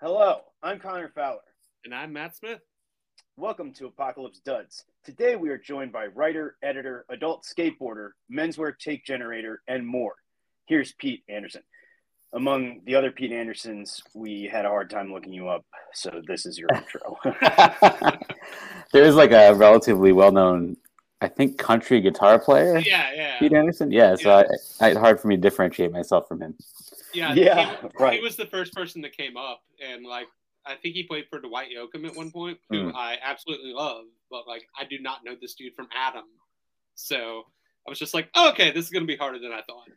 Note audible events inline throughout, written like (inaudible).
Hello, I'm Connor Fowler. And I'm Matt Smith. Welcome to Apocalypse Duds. Today we are joined by writer, editor, adult skateboarder, menswear take generator, and more. Here's Pete Anderson. Among the other Pete Andersons, we had a hard time looking you up, so this is your (laughs) intro. (laughs) (laughs) there is like a relatively well-known, I think, country guitar player. Yeah, yeah. Pete Anderson. Yeah, so Yeah. I, I, it's hard for me to differentiate myself from him. Yeah, (laughs) Yeah, he, right. He was the first person that came up, and like I think he played for Dwight Yoakam at one point, who Mm. I absolutely love, but like I do not know this dude from Adam, so I was just like, oh, okay, this is gonna be harder than I thought.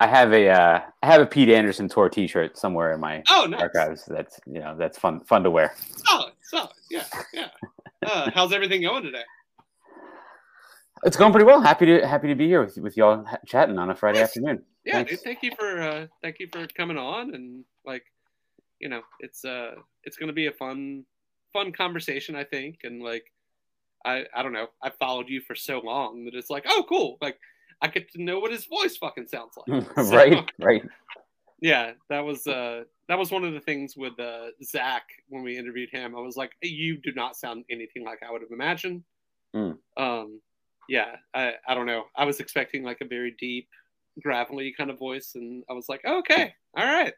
I have a uh, I have a Pete Anderson tour T-shirt somewhere in my Oh, nice, archives. That's you know that's fun fun to wear. solid, solid, yeah, yeah. Uh, how's everything going today? It's going pretty well. Happy to happy to be here with with y'all chatting on a Friday Yes. afternoon. Yeah, Thanks. dude, thank you for uh, thank you for coming on, and like, you know, it's uh, it's gonna be a fun, fun conversation, I think, and like, I I don't know, I followed you for so long that it's like, oh, cool, like I get to know what his voice fucking sounds like. (laughs) So, right, right. Yeah, that was uh, that was one of the things with uh, Zach when we interviewed him. I was like, you do not sound anything like I would have imagined. Mm. Um, yeah, I I don't know. I was expecting like a very deep, gravelly kind of voice, and I was like, okay, all right.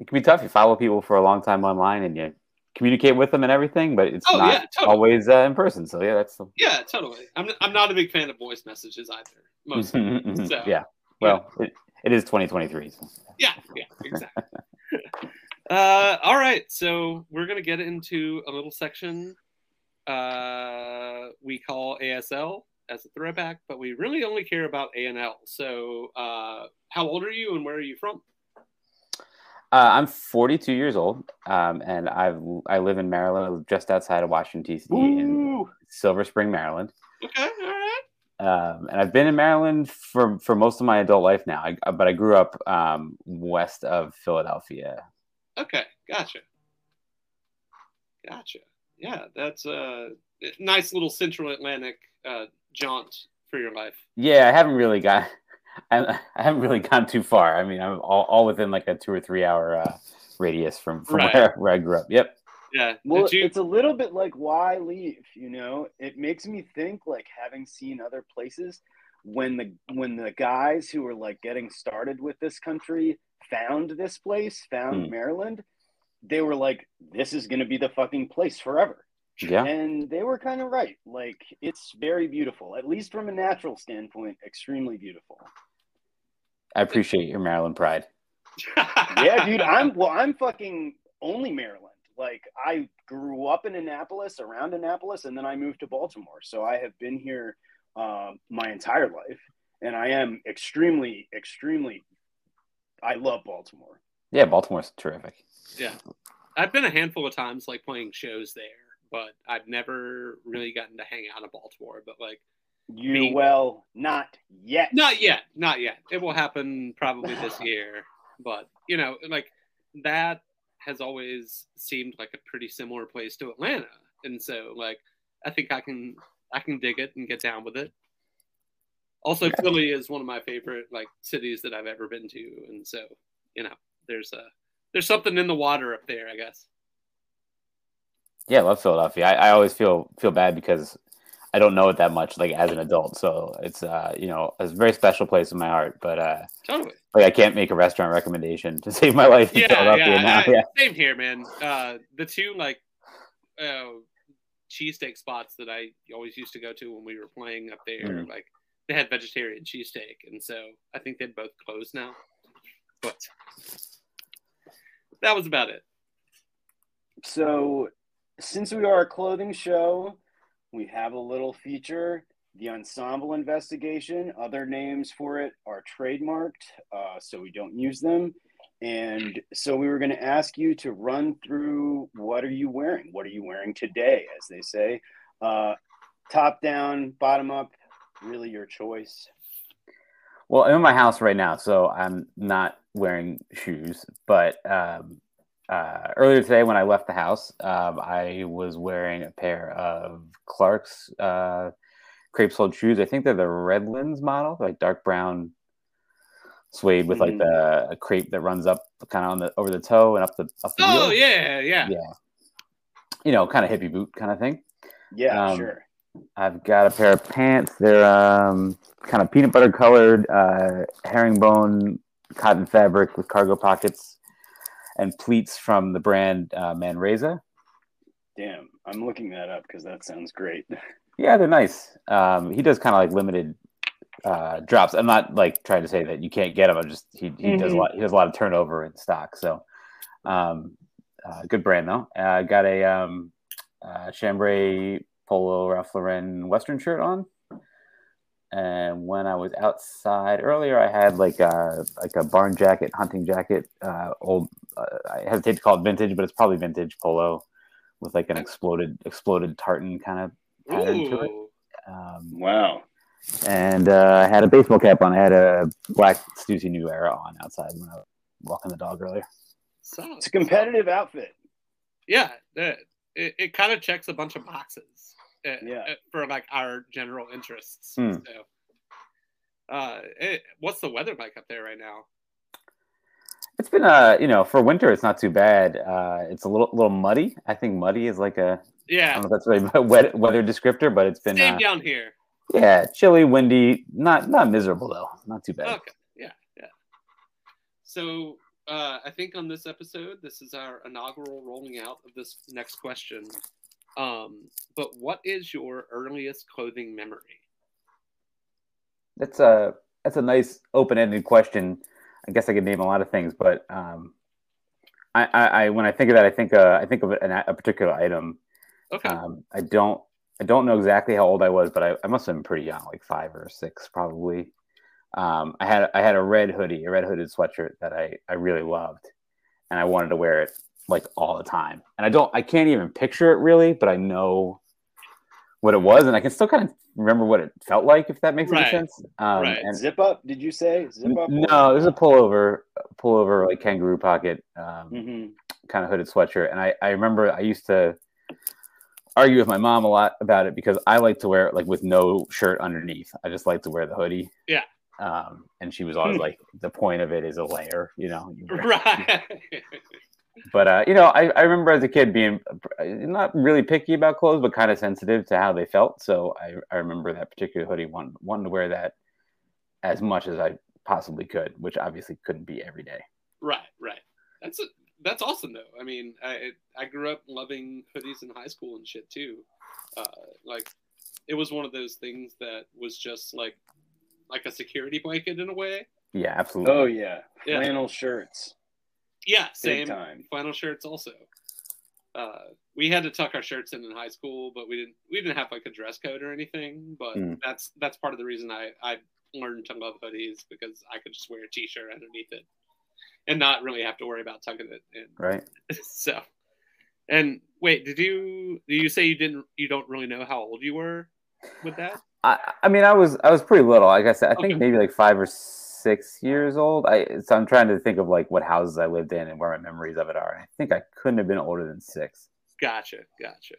It can be tough. You follow people for a long time online and you communicate with them and everything, but it's Oh, not yeah, totally. always uh, in person. So yeah, that's the... Yeah, totally. I'm I'm not a big fan of voice messages either. Mostly. (laughs) So, yeah. Well, It, it is 2023. So. Yeah, yeah, exactly. (laughs) uh, all right, so we're gonna get into a little section uh, we call ASL as a throwback, but we really only care about ANL. So, uh, how old are you, and where are you from? Uh, I'm 42 years old, um, and I've I live in Maryland, just outside of Washington D.C. in Silver Spring, Maryland. Okay, all right. Um, and I've been in Maryland for for most of my adult life now. I, but I grew up um, west of Philadelphia. Okay, gotcha. Gotcha. Yeah, that's a nice little Central Atlantic uh, jaunt for your life. Yeah, I haven't really got (laughs) I, I haven't really gone too far. I mean, I'm all, all within like a two or three hour uh, radius from from Right. where, where I grew up. Yep. Yeah. Well, you- it's a little bit like why leave, you know? It makes me think like having seen other places when the when the guys who were like getting started with this country found this place, found Hmm. Maryland, they were like this is going to be the fucking place forever. Yeah. And they were kind of right. Like it's very beautiful, at least from a natural standpoint, extremely beautiful. I appreciate your Maryland pride. (laughs) yeah, dude. I'm well. I'm fucking only Maryland. Like I grew up in Annapolis, around Annapolis, and then I moved to Baltimore. So I have been here um, my entire life, and I am extremely, extremely. I love Baltimore. Yeah, Baltimore's terrific. Yeah. I've been a handful of times like playing shows there, but I've never really gotten to hang out in Baltimore. But like, You Me- well, not yet. not yet, not yet. It will happen probably this (laughs) year. But you know, like that has always seemed like a pretty similar place to Atlanta, and so like I think I can I can dig it and get down with it. Also, Philly is one of my favorite like cities that I've ever been to, and so you know, there's a there's something in the water up there, I guess. Yeah, I love Philadelphia. I, I always feel feel bad because I don't know it that much, like as an adult. So it's uh, you know, it's a very special place in my heart. But uh, Totally. like I can't make a restaurant recommendation to (laughs) save my life in Yeah, Philadelphia yeah, now. I- Yeah. Same here, man. Uh, the two like uh, cheesesteak spots that I always used to go to when we were playing up there, Mm. like they had vegetarian cheesesteak, and so I think they both closed now. But that was about it. So, since we are a clothing show, we have a little feature the ensemble investigation. Other names for it are trademarked, uh, so we don't use them. And so, we were going to ask you to run through what are you wearing? What are you wearing today, as they say? Uh, top down, bottom up, really your choice. Well, I'm in my house right now, so I'm not wearing shoes. But um, uh, earlier today, when I left the house, um, I was wearing a pair of Clarks uh, crepe soled shoes. I think they're the Redlands model, like dark brown suede with like. Mhm. the a crepe that runs up kind of on the over the toe and up the up the Oh heel. yeah, yeah. yeah. You know, kind of hippie boot kind of thing. Yeah, Um, sure. I've got a pair of pants. They're um, kind of peanut butter colored, uh, herringbone cotton fabric with cargo pockets and pleats from the brand uh, Manresa. Damn, I'm looking that up because that sounds great. (laughs) Yeah, they're nice. Um, he does kind of like limited uh, drops. I'm not like trying to say that you can't get them. I'm just he, he does a Mhm. lot. He does a lot of turnover in stock. So, um, uh, good brand though. Uh, got a um, uh, chambray polo Ralph Lauren Western shirt on. And when I was outside earlier, I had like a like a barn jacket, hunting jacket, uh, old. Uh, I hesitate to call it vintage, but it's probably vintage polo with like an exploded exploded tartan kind of pattern to it. Um, Wow. and uh, I had a baseball cap on. I had a black Stussy New Era on outside when I was walking the dog earlier. So It's a competitive outfit. yeah, that- it, it kind of checks a bunch of boxes. Uh, Yeah. uh, for like our general interests. Hmm. So, uh, it, what's the weather like up there right now? It's been uh, you know, for winter, it's not too bad. Uh, it's a little little muddy. I think muddy is like a Yeah, don't know if that's really a wet weather descriptor, but it's been same uh, down here. yeah, chilly, windy, not not miserable though, not too bad. Okay, yeah, yeah. So uh, I think on this episode, this is our inaugural rolling out of this next question. Um, but what is your earliest clothing memory? That's a that's a nice open ended question. I guess I could name a lot of things, but um, I, I, I when I think of that, I think uh, I think of an, a particular item. Okay, Um, I don't I don't know exactly how old I was, but I, I must have been pretty young, like five or six probably. Um, I had I had a red hoodie, a red hooded sweatshirt that I I really loved, and I wanted to wear it like all the time. And I don't I can't even picture it really, but I know what it was, and I can still kind of remember what it felt like, if that makes Right. any sense. Um, Right. And Zip up? Did you say zip up? no, it was a pullover, pullover like kangaroo pocket. Um, hmm kind of hooded sweatshirt. And I, I remember I used to argue with my mom a lot about it because I like to wear it like with no shirt underneath. I just like to wear the hoodie. Yeah. Um, and she was always Hmm. like, the point of it is a layer, you know. (laughs) you wear- right. (laughs) But uh, you know, I, I remember as a kid being uh, not really picky about clothes, but kind of sensitive to how they felt. So I, I remember that particular hoodie, wanting, wanted to wear that as much as I possibly could, which obviously couldn't be every day. Right, right. That's a, that's awesome though. I mean, I I grew up loving hoodies in high school and shit too. Uh, like, it was one of those things that was just like like a security blanket in a way. Yeah, absolutely. Oh yeah, Yeah. flannel shirts, Yeah, same. time. Flannel shirts also. Uh, we had to tuck our shirts in in high school, but we didn't we didn't have like a dress code or anything. But Hmm. that's that's part of the reason I I learned to love hoodies because I could just wear a t-shirt underneath it and not really have to worry about tucking it in. Right. (laughs) so and wait did you did you say you didn't you don't really know how old you were with that I, I mean, I was I was pretty little. Like I said, I think maybe like five or six years old. I so I'm trying to think of like what houses I lived in and where my memories of it are. And I think I couldn't have been older than six. gotcha gotcha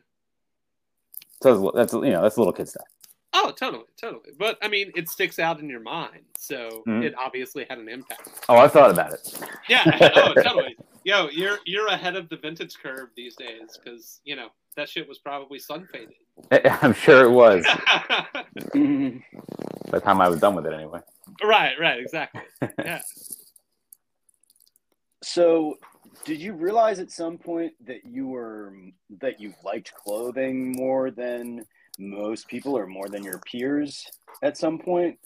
So that's you know that's little kid stuff. oh totally totally but i mean it sticks out in your mind so Mhm. it obviously had an impact Oh, I thought about it. yeah (laughs) oh totally yo you're you're ahead of the vintage curve these days because you know that shit was probably sun faded (laughs) I'm sure it was by the time I was done with it anyway. Right right exactly yeah So, did you realize at some point that you were that you liked clothing more than most people, or more than your peers? At some point,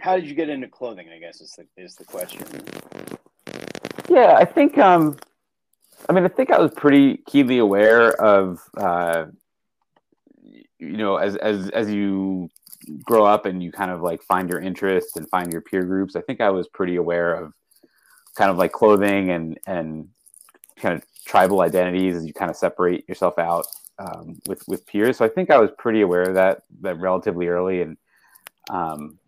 how did you get into clothing? I guess is the is the question. Yeah, I think. Um, I mean, I think I was pretty keenly aware of, uh, you know, as as as you grow up and you kind of like find your interests and find your peer groups. I think I was pretty aware of kind of like clothing and and kind of tribal identities as you kind of separate yourself out um, with with peers. So I think I was pretty aware of that that relatively early, and um,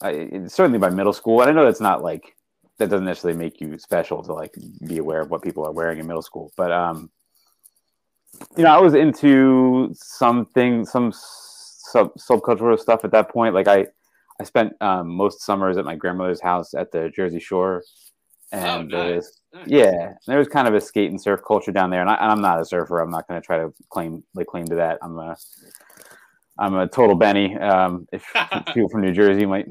I, certainly by middle school. And I know that's not like that doesn't necessarily make you special to like be aware of what people are wearing in middle school, but um, you know, I was into something, some sub subcultural stuff at that point. Like I, I spent um, most summers at my grandmother's house at the Jersey Shore, and oh, nice. there's nice. yeah, there was kind of a skate and surf culture down there. And, I, am not a surfer. I'm not going to try to claim lay claim to that. I'm a I'm a total Benny. Um, if (laughs) people from New Jersey might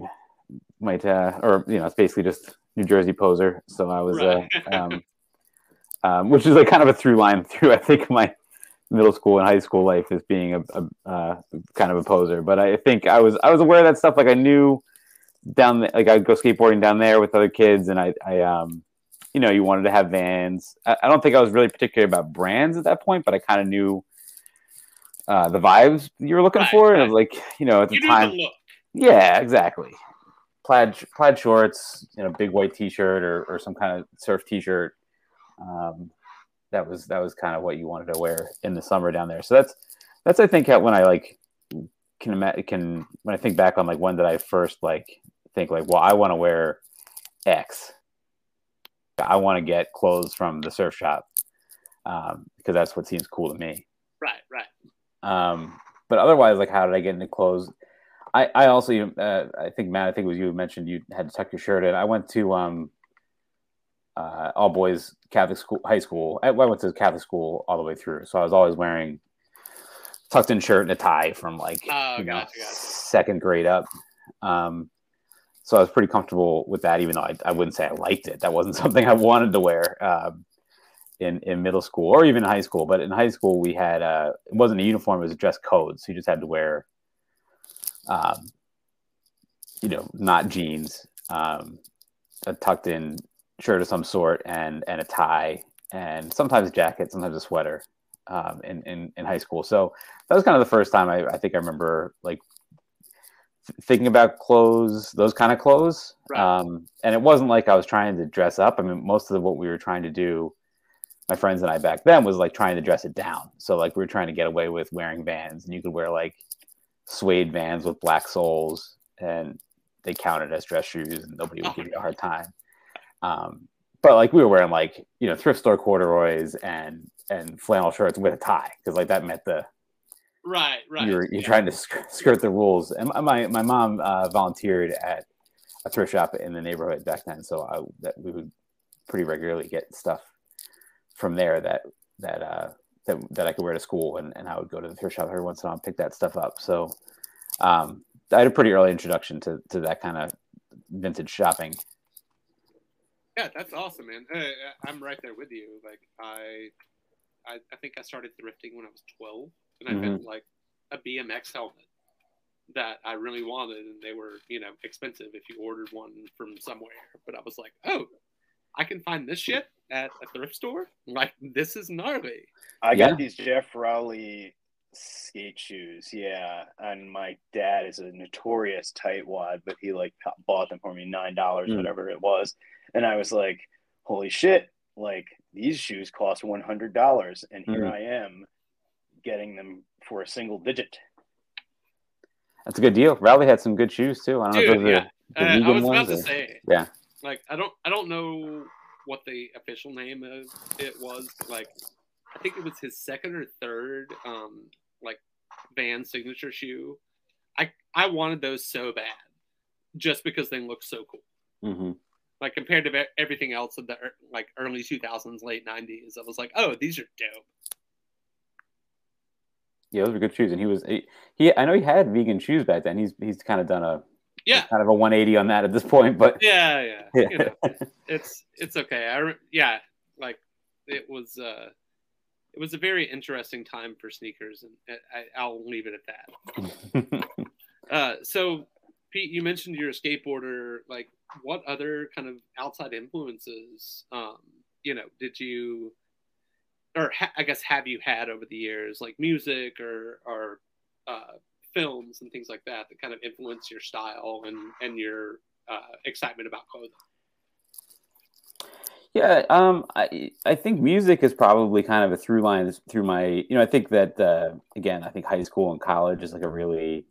might uh, or you know, it's basically just New Jersey poser. So I was Right. uh, (laughs) um, um, which is like kind of a through line through I think my middle school and high school life as being a, a uh, kind of a poser. But I think I was I was aware of that stuff. Like I knew down the, like I'd go skateboarding down there with other kids, and I I um you know you wanted to have vans. I, I don't think I was really particular about brands at that point, but I kind of knew. Uh, the vibes you were looking Right, for, and like you know, at the You knew time, the yeah, exactly. Plaid plaid shorts, you know, big white T-shirt or, or some kind of surf T-shirt. Um, that was that was kind of what you wanted to wear in the summer down there. So that's that's I think when I like can ima- can when I think back on like when did I first like think like well I want to wear X. I want to get clothes from the surf shop um, because that's what seems cool to me. Right, right. Um, but otherwise, like, how did I get into clothes? I, I also, uh, I think Matt, I think it was you who mentioned you had to tuck your shirt in. I went to um, uh, all boys Catholic school, high school. I, I went to Catholic school all the way through, so I was always wearing tucked in shirt and a tie from like Oh, you know gotcha, gotcha. second grade up. Um, so I was pretty comfortable with that, even though I, I wouldn't say I liked it. That wasn't (laughs) something I wanted to wear. Um, in, in middle school or even high school. But in high school, we had uh, it wasn't a uniform; it was a dress code. So you just had to wear, um, you know, not jeans, um, a tucked in shirt of some sort, and and a tie, and sometimes a jacket, sometimes a sweater. Um, in, in in high school, so that was kind of the first time I, I think I remember like th- thinking about clothes, those kind of clothes. Right. Um, and it wasn't like I was trying to dress up. I mean, most of what we were trying to do my friends and I back then was like trying to dress it down. So like we were trying to get away with wearing Vans, and you could wear like suede Vans with black soles, and they counted as dress shoes, and nobody would give you a hard time. Um, but like we were wearing like you know thrift store corduroys and and flannel shirts with a tie because like that meant the Right, right. you're you're Yeah. trying to skirt the rules. And my my mom uh, volunteered at a thrift shop in the neighborhood back then, so I that we would pretty regularly get stuff from there that that uh that, that I could wear to school, and, and I would go to the thrift shop every once in a while and pick that stuff up. So um, I had a pretty early introduction to to that kind of vintage shopping. Yeah, that's awesome, man. Uh, I'm right there with you. Like I, I, I think I started thrifting when I was 12, and I Mhm. had like a BMX helmet that I really wanted, and they were, you know, expensive if you ordered one from somewhere. But I was like, oh, I can find this shit at a thrift store. Like this is gnarly. I Yeah. got these Geoff Rowley skate shoes, yeah, and my dad is a notorious tightwad, but he like bought them for me nine dollars, Mm. whatever it was, and I was like, "Holy shit!" Like these shoes cost one hundred dollars, and here Mm. I am getting them for a single digit. That's a good deal. Rowley had some good shoes too. I don't know if those are yeah. the Uh, I vegan was about ones to say, yeah. like I don't, I don't know what the official name of it was. Like, I think it was his second or third, um, like band signature shoe. I I wanted those so bad, just because they look so cool. hmm Like compared to everything else of the like early two thousands, late nineties, I was like, oh, these are dope. Yeah, those were good shoes, and he was he, he. I know he had vegan shoes back then. He's he's kind of done a Yeah, kind of a 180 on that at this point, but yeah, yeah. Yeah. (laughs) You know, it's it's okay. I yeah, like it was uh it was a very interesting time for sneakers, and I, I'll leave it at that. (laughs) Uh, so Pete, you mentioned you're a skateboarder. Like, what other kind of outside influences, um, you know, did you, or ha- I guess have you had over the years, like music or or uh, films and things like that, that kind of influence your style and and your uh, excitement about clothing? Yeah, um, I I think music is probably kind of a through line through my. You know, I think that uh, again, I think high school and college is like a really.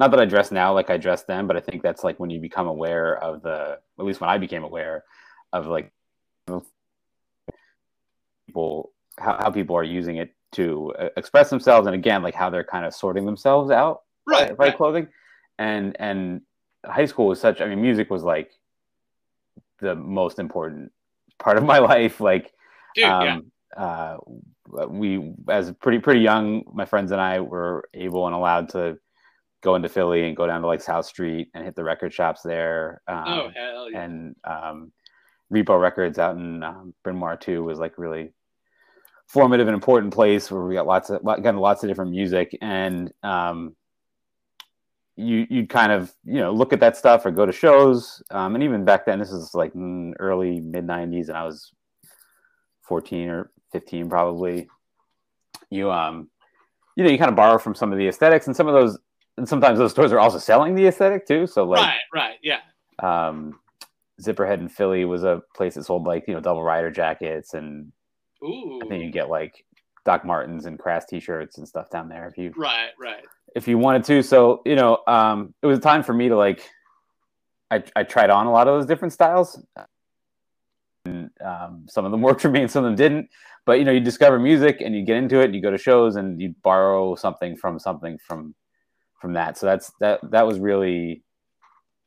Not that I dress now like I dressed then, but I think that's like when you become aware of the. At least when I became aware of like people how, how people are using it to uh, express themselves, and again, like how they're kind of sorting themselves out Right, by right. clothing. and and high school was such. I mean, music was like the most important part of my (laughs) life. Like, Dude, um, yeah. uh, we as pretty pretty young, my friends and I were able and allowed to go into Philly and go down to like South Street and hit the record shops there. Um, oh hell yeah. and um, Repo Records out in um, Bryn Mawr too was like really formative and important place where we got lots of got lots of different music and um, you you'd kind of you know look at that stuff or go to shows um, and even back then this is like early mid 90s and I was 14 or 15 probably you um you know you kind of borrow from some of the aesthetics and some of those and sometimes those stores are also selling the aesthetic too so like right, right, yeah. um, Zipperhead in Philly was a place that sold like you know double rider jackets, and Ooh. I think you get like Doc Martens and Crass T-shirts and stuff down there if you Right, right. if you wanted to. So you know, um, it was a time for me to like, I I tried on a lot of those different styles, and um, some of them (laughs) worked for me and some of them didn't. But you know, you discover music and you get into it, and you go to shows and you borrow something from something from from that. So that's that that was really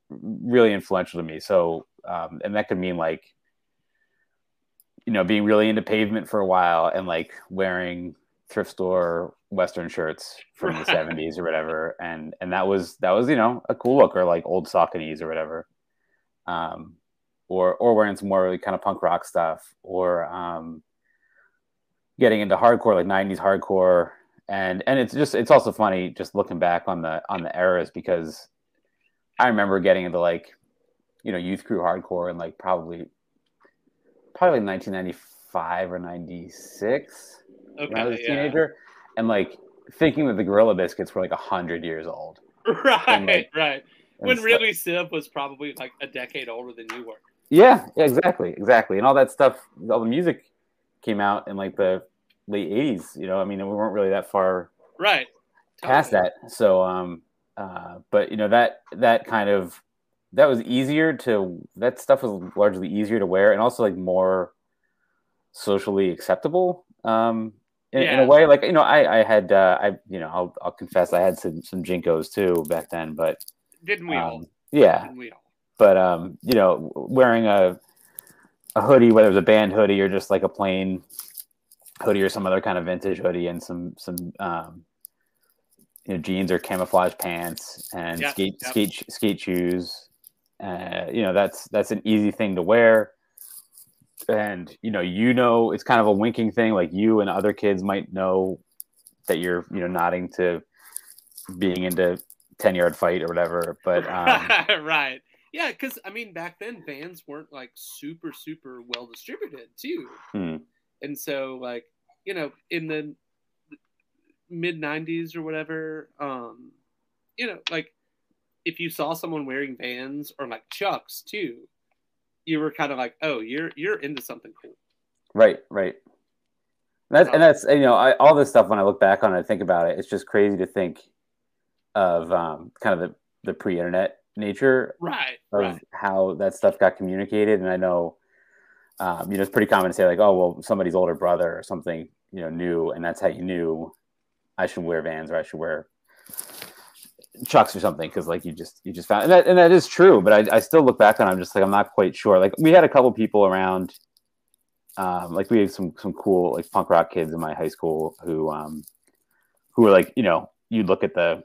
really influential to me. So um, and that could mean like you know being really into pavement for a while and like wearing thrift store western shirts from the (laughs) 70s or whatever and and that was that was you know a cool look or like old Sauconys or whatever um or or wearing some more really kind of punk rock stuff or um getting into hardcore like 90s hardcore and and it's just it's also funny just looking back on the on the eras because i remember getting into like you know youth crew hardcore and like probably probably 1995 or 96 Okay, when I was a yeah. teenager, and like thinking that the Gorilla Biscuits were like hundred years old. (laughs) Right, And, like, right. When stuff- really Civ was probably like a decade older than you were. yeah, yeah, exactly, exactly, and all that stuff, all the music came out in like the late '80s. You know, I mean, we weren't really that far Right. past that. So, um, uh, but you know that that kind of that was easier to that stuff was largely easier to wear and also like more socially acceptable. Um, in, in a way, like you know, I I had uh, I you know I'll I'll confess I had some some JNCOs too back then, but Didn't we all? um, yeah, Didn't we all? but um, you know, wearing a a hoodie, whether it was a band hoodie or just like a plain hoodie or some other kind of vintage hoodie and some some um, you know jeans or camouflage pants and skate skate skate shoes. Uh, you know that's that's an easy thing to wear, and you know you know it's kind of a winking thing. Like you and other kids might know that you're you know nodding to being into ten yard fight or whatever. But (laughs) um, right. Yeah, because I mean, back then bands weren't like super, super well distributed too, hmm, and so like you know, in the mid '90s or whatever, um, you know, like if you saw someone wearing Vans or like Chucks too, you were kind of like, oh, you're you're into something cool. Right, right. And that's, and that's you know I, all this stuff. When I look back on it, I think about it. It's just crazy to think of um, kind of the, the pre-internet nature Right. of Right. how that stuff got communicated. And I know, um, you know, it's pretty common to say like, oh, well, somebody's older brother or something, you know, knew, and that's how you knew I should wear Vans or I should wear Chucks or something because like you just you just found and that and that is true. But I, I still look back on I'm just like I'm not quite sure. Like we had a couple people around. Um, like we had some some cool like punk rock kids in my high school who um who were like you know you'd look at the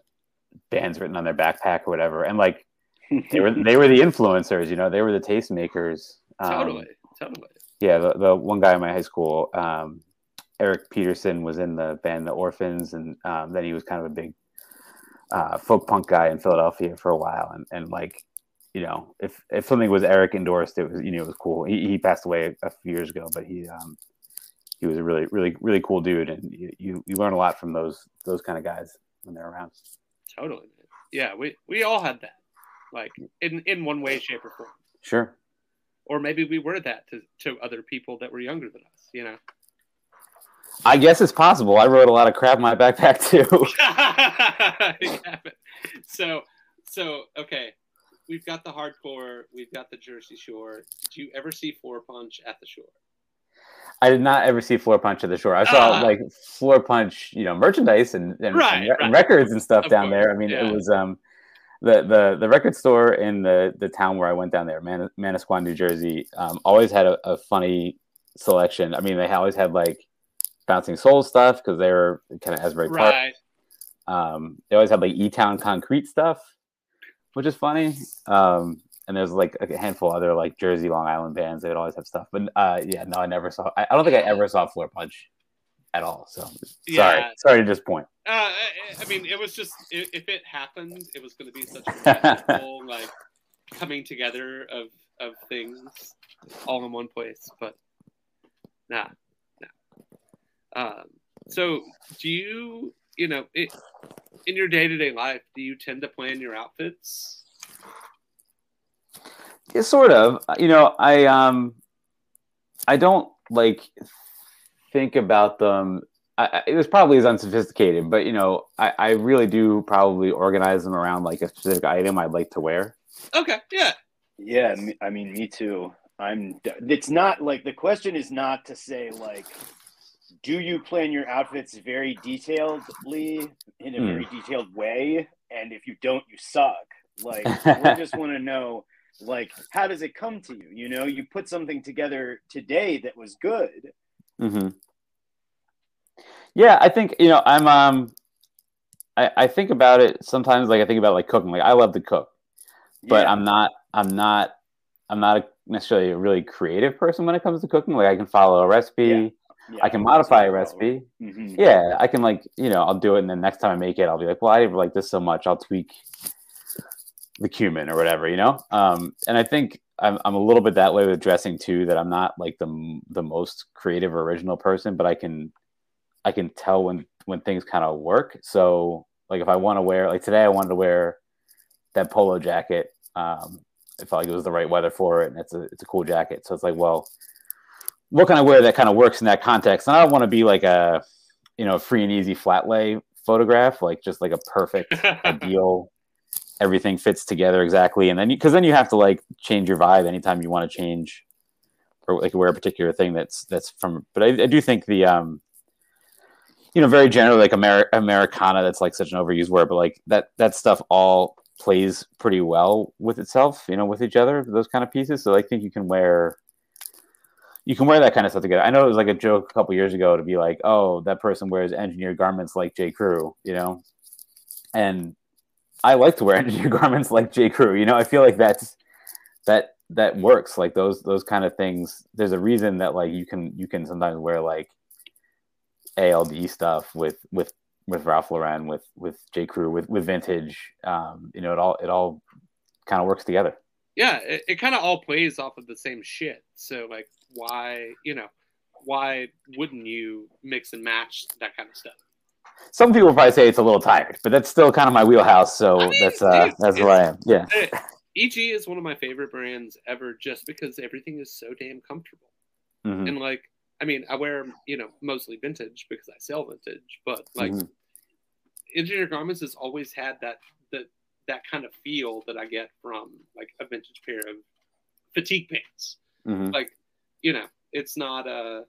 bands written on their backpack or whatever and like they were they were the influencers you know they were the tastemakers um, Totally. Totally. yeah the, the one guy in my high school um, eric petersen was in the band the orphans and um, then he was kind of a big uh, folk punk guy in philadelphia for a while and, and like you know if if something was eric endorsed it was you know it was cool he, he passed away a few years ago but he um he was a really really really cool dude and you, you, you learn a lot from those those kind of guys when they're around Totally. Yeah, we we all had that, like in in one way, shape, or form. sure Or maybe we were that to to other people that were younger than us. You know. i guess it's possible i wrote a lot of crap in my backpack too (laughs) so so okay, we've got the hardcore, we've got the Jersey Shore. Did you ever see Floor Punch at the Shore? I did not ever see Floor Punch at the shore. I saw Ah. like Floor Punch, you know, merchandise and, and, Right, and, re- right. records and stuff Of down course, there. I mean, yeah. it was um, the the the record store in the the town where I went down there, Man- Manasquan, New Jersey, um, always had a, a, funny selection. I mean, they always had like bouncing soul stuff because they were kind of Asbury Park. Right. Um, they always had like E Town concrete stuff, which is funny. Um, and there's like a handful of other like Jersey, Long Island bands. They would always have stuff. But uh, yeah, no, I never saw. I, I don't think I ever saw Floor Punch at all. So sorry, yeah. sorry to disappoint. Uh, I mean, it was just if it happened, it was going to be such a (laughs) like coming together of of things all in one place. But nah, nah. Um, so do you, you know, it, in your day to day life, do you tend to plan your outfits? Yeah, sort of. You know, I um, I don't like think about them I, it was probably as unsophisticated, but you know, I, I really do probably organize them around like a specific item I'd like to wear. Okay. Yeah. Yeah. I mean, me too. I'm. It's not like the question is not to say like, do you plan your outfits very detailedly in a mm. very detailed way, and if you don't, you suck. Like, (laughs) we just want to know like how does it come to you you know you put something together today that was good mm-hmm. Yeah, I think you know I'm um I, I think about it sometimes like I think about like cooking. Like I love to cook, but yeah. I'm not I'm not I'm not a, necessarily a really creative person when it comes to cooking. Like I can follow a recipe. Yeah. Yeah, I can modify a recipe. Mm-hmm. Yeah, I can like you know I'll do it, and then next time I make it, I'll be like, well, I didn't like this so much. I'll tweak the cumin or whatever, you know. Um, and I think I'm I'm a little bit that way with dressing too. That I'm not like the the most creative or original person, but I can I can tell when when things kind of work. So like if I want to wear like today, I wanted to wear that polo jacket. Um, I felt like it was the right weather for it, and it's a it's a cool jacket. So it's like, well, what can I wear that kind of works in that context? And I don't want to be like a you know free and easy flat lay photograph, like just like a perfect (laughs) ideal. Everything fits together exactly, and then because then you have to like change your vibe anytime you want to change or like wear a particular thing that's that's from. But I, I do think the um you know, very generally like Amer- Americana. That's like such an overused word, but like that that stuff all plays pretty well with itself. You know, with each other. Those kind of pieces. So I think you can wear you can wear that kind of stuff together. I know it was like a joke a couple years ago to be like, oh, that person wears engineered garments like J. Crew, you know, and I like to wear (laughs) engineered garments like J. Crew. You know, I feel like that's that that works. Like those those kind of things. There's a reason that like you can you can sometimes wear like ALD stuff with with with Ralph Lauren, with with J Crew, with with vintage. Um, you know, it all it all kind of works together. Yeah, it, it kind of all plays off of the same shit. So like, why you know, why wouldn't you mix and match that kind of stuff? Some people probably say it's a little tired, but that's still kind of my wheelhouse. So I mean, that's uh, that's who I am. Yeah. EG is one of my favorite brands ever, just because everything is so damn comfortable, mm-hmm. and like I mean, I wear you know mostly vintage because I sell vintage, but like mm-hmm. engineered garments has always had that that that kind of feel that I get from like a vintage pair of fatigue pants. Mm-hmm. Like, you know, it's not a uh,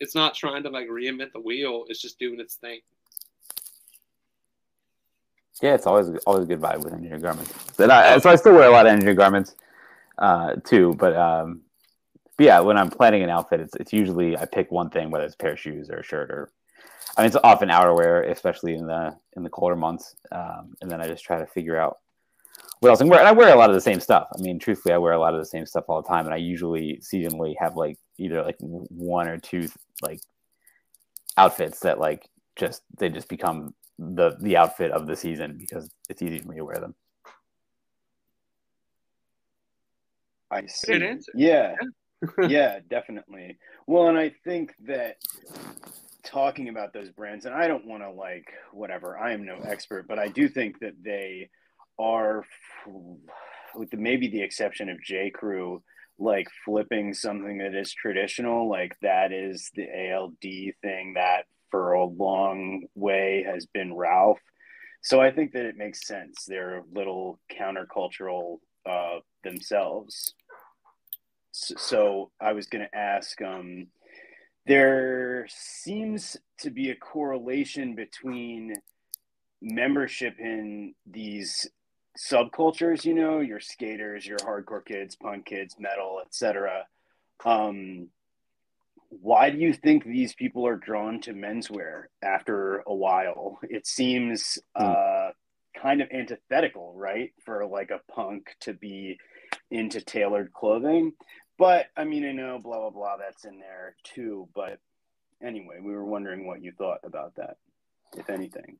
it's not trying to like reinvent the wheel. It's just doing its thing. Yeah, it's always always a good vibe with engineered garments. And I, so I still wear a lot of engineered garments uh, too, but um, but yeah, when I'm planning an outfit, it's it's usually I pick one thing, whether it's pair of shoes or a shirt or I mean it's often outerwear, especially in the in the colder months. Um, and then I just try to figure out what else. And, wear, and I wear a lot of the same stuff. I mean, truthfully, I wear a lot of the same stuff all the time, and I usually seasonally have like either like one or two like outfits that like just they just become the the outfit of the season because it's easy for me to wear them. I see. Yeah (laughs) (laughs) yeah, definitely. Well, and I think that talking about those brands, and I don't want to like whatever, I am no expert, but I do think that they are, with the, maybe the exception of J. Crew, like flipping something that is traditional, like that is the ALD thing that for a long way has been Ralph. So I think that it makes sense. They're a little countercultural uh, themselves so I was going to ask. Um, there seems to be a correlation between membership in these subcultures, you know, your skaters, your hardcore kids, punk kids, metal, etc. Um, why do you think these people are drawn to menswear after a while? It seems hmm. uh, kind of antithetical, right? For like a punk to be into tailored clothing. But I mean, I know blah, blah, blah, that's in there too. But anyway, we were wondering what you thought about that, if anything.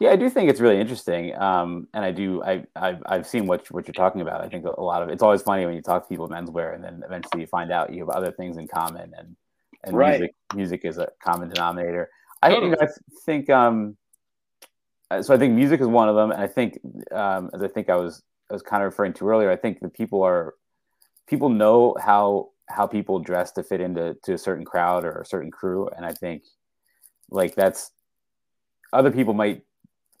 Yeah, I do think it's really interesting, um, and I do. I, I've I've seen what what you're talking about. I think a lot of it's always funny when you talk to people menswear, and then eventually you find out you have other things in common, and and right. music music is a common denominator. I, totally. you know, I think um, uh, so. I think music is one of them, and I think um, as I think I was I was kind of referring to earlier. I think that people are people know how how people dress to fit into to a certain crowd or a certain crew, and I think like that's other people might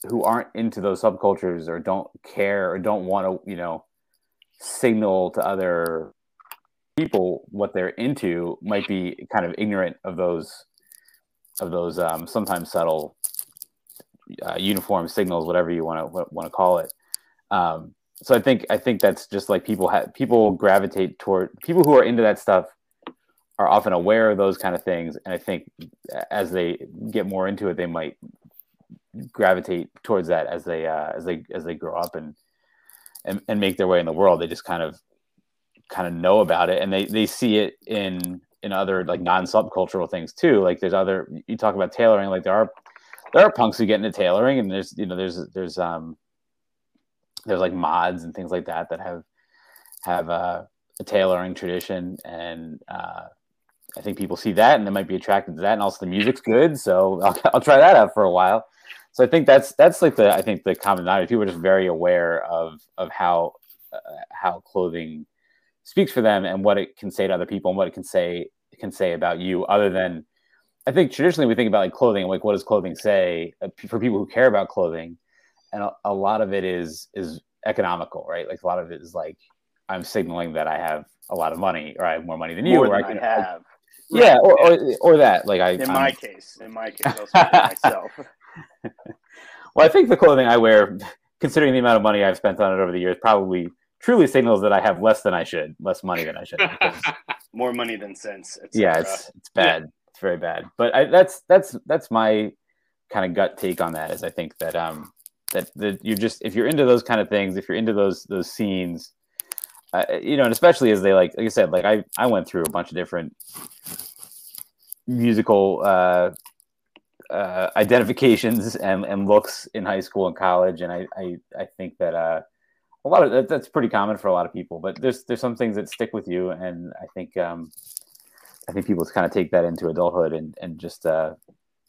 who aren't into those subcultures or don't care or don't want to, you know, signal to other people what they're into might be kind of ignorant of those of those um, sometimes subtle uh, uniform signals, whatever you want to want to call it. Um, so I think I think that's just like people have people gravitate toward people who are into that stuff are often aware of those kind of things, and I think as they get more into it, they might gravitate towards that as they uh, as they as they grow up and, and and make their way in the world. They just kind of kind of know about it and they they see it in in other like non subcultural things too. Like there's other you talk about tailoring. Like there are there are punks who get into tailoring, and there's you know there's there's um there's like mods and things like that that have have uh, a tailoring tradition and uh, I think people see that and they might be attracted to that. And also the music's good, so I'll, I'll try that out for a while so I think that's that's like the I think the common denominator. People are just very aware of of how uh, how clothing speaks for them and what it can say to other people and what it can say can say about you. Other than I think traditionally we think about like clothing, like what does clothing say uh, for people who care about clothing, and a, a lot of it is is economical, right? Like a lot of it is like I'm signaling that I have a lot of money or I have more money than you, more or than I can I have. Yeah, or, or, or that like I. In I'm, my case, in my case, I'll speak myself. (laughs) (laughs) well, I think the clothing I wear, considering the amount of money I've spent on it over the years, probably truly signals that I have less than I should, less money than I should. (laughs) More money than sense. Yeah, it's it's bad. Yeah. It's very bad. But I, that's that's that's my kind of gut take on that. Is I think that um that that you're just if you're into those kind of things, if you're into those those scenes, uh, you know, and especially as they like like I said, like I I went through a bunch of different musical uh, uh, identifications and, and looks in high school and college, and I I, I think that uh, a lot of that, that's pretty common for a lot of people. But there's there's some things that stick with you, and I think um, I think people kind of take that into adulthood and and just uh,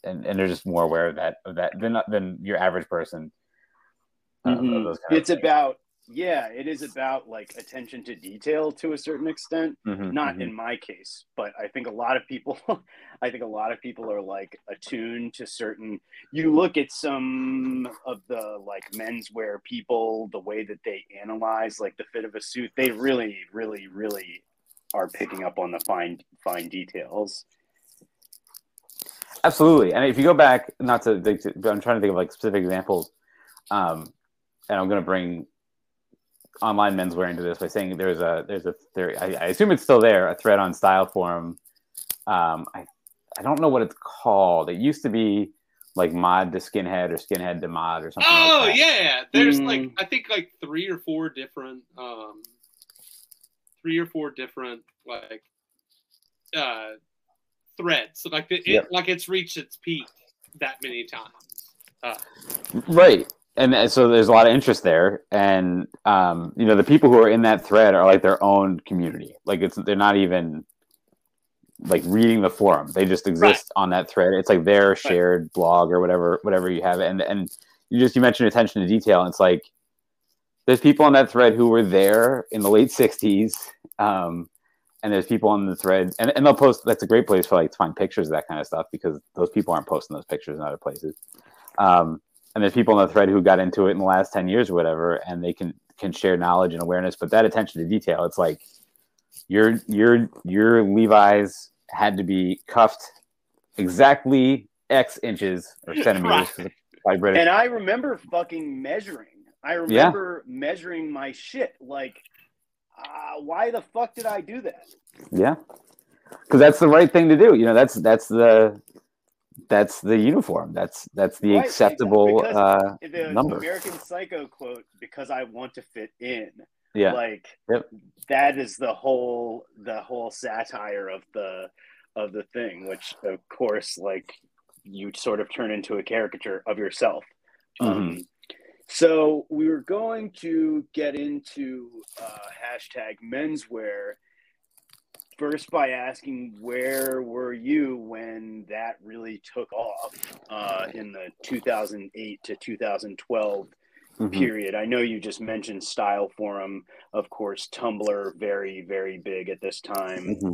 and and they're just more aware of that of that than than your average person. Uh, mm-hmm. it's about yeah it is about like attention to detail to a certain extent mm-hmm, not mm-hmm. in my case but i think a lot of people (laughs) i think a lot of people are like attuned to certain you look at some of the like menswear people the way that they analyze like the fit of a suit they really really really are picking up on the fine fine details absolutely and if you go back not to, to i'm trying to think of like specific examples um and i'm going to bring online menswear into this by saying there's a there's a there I, I, assume it's still there a thread on style forum. Um i i don't know what it's called. It used to be like mod to skinhead or skinhead to mod or something oh like yeah there's mm. like i think like three or four different um three or four different like uh threads. Like it, yep. like it's reached its peak that many times. Uh, right and so there's a lot of interest there. And um, you know the people who are in that thread are like their own community. Like it's they're not even like reading the forum. They just exist right. on that thread. It's like their shared right. blog or whatever whatever you have. And and you just you mentioned attention to detail. And it's like there's people on that thread who were there in the late 60s um, and there's people on the thread and, and they'll post that's a great place for like to find pictures of that kind of stuff because those people aren't posting those pictures in other places. Um, and there's people in the thread who got into it in the last 10 years or whatever and they can can share knowledge and awareness but that attention to detail it's like your your your levi's had to be cuffed exactly x inches or (laughs) centimeters right. and i remember fucking measuring I remember yeah. measuring my shit. Like, uh, why the fuck did I do that? Yeah, because that's the right thing to do. You know, that's that's the that's the uniform. That's that's the right, acceptable uh, the number. American Psycho quote: "Because I want to fit in." Yeah, like yep. that is the whole the whole satire of the of the thing, which of course, like you sort of turn into a caricature of yourself. Mm-hmm. Um, so we were going to get into uh, hashtag menswear first by asking where were you when that really took off uh, in the 2008 to 2012 mm-hmm. period. I know you just mentioned Style Forum, of course, Tumblr, very very big at this time. Mm-hmm.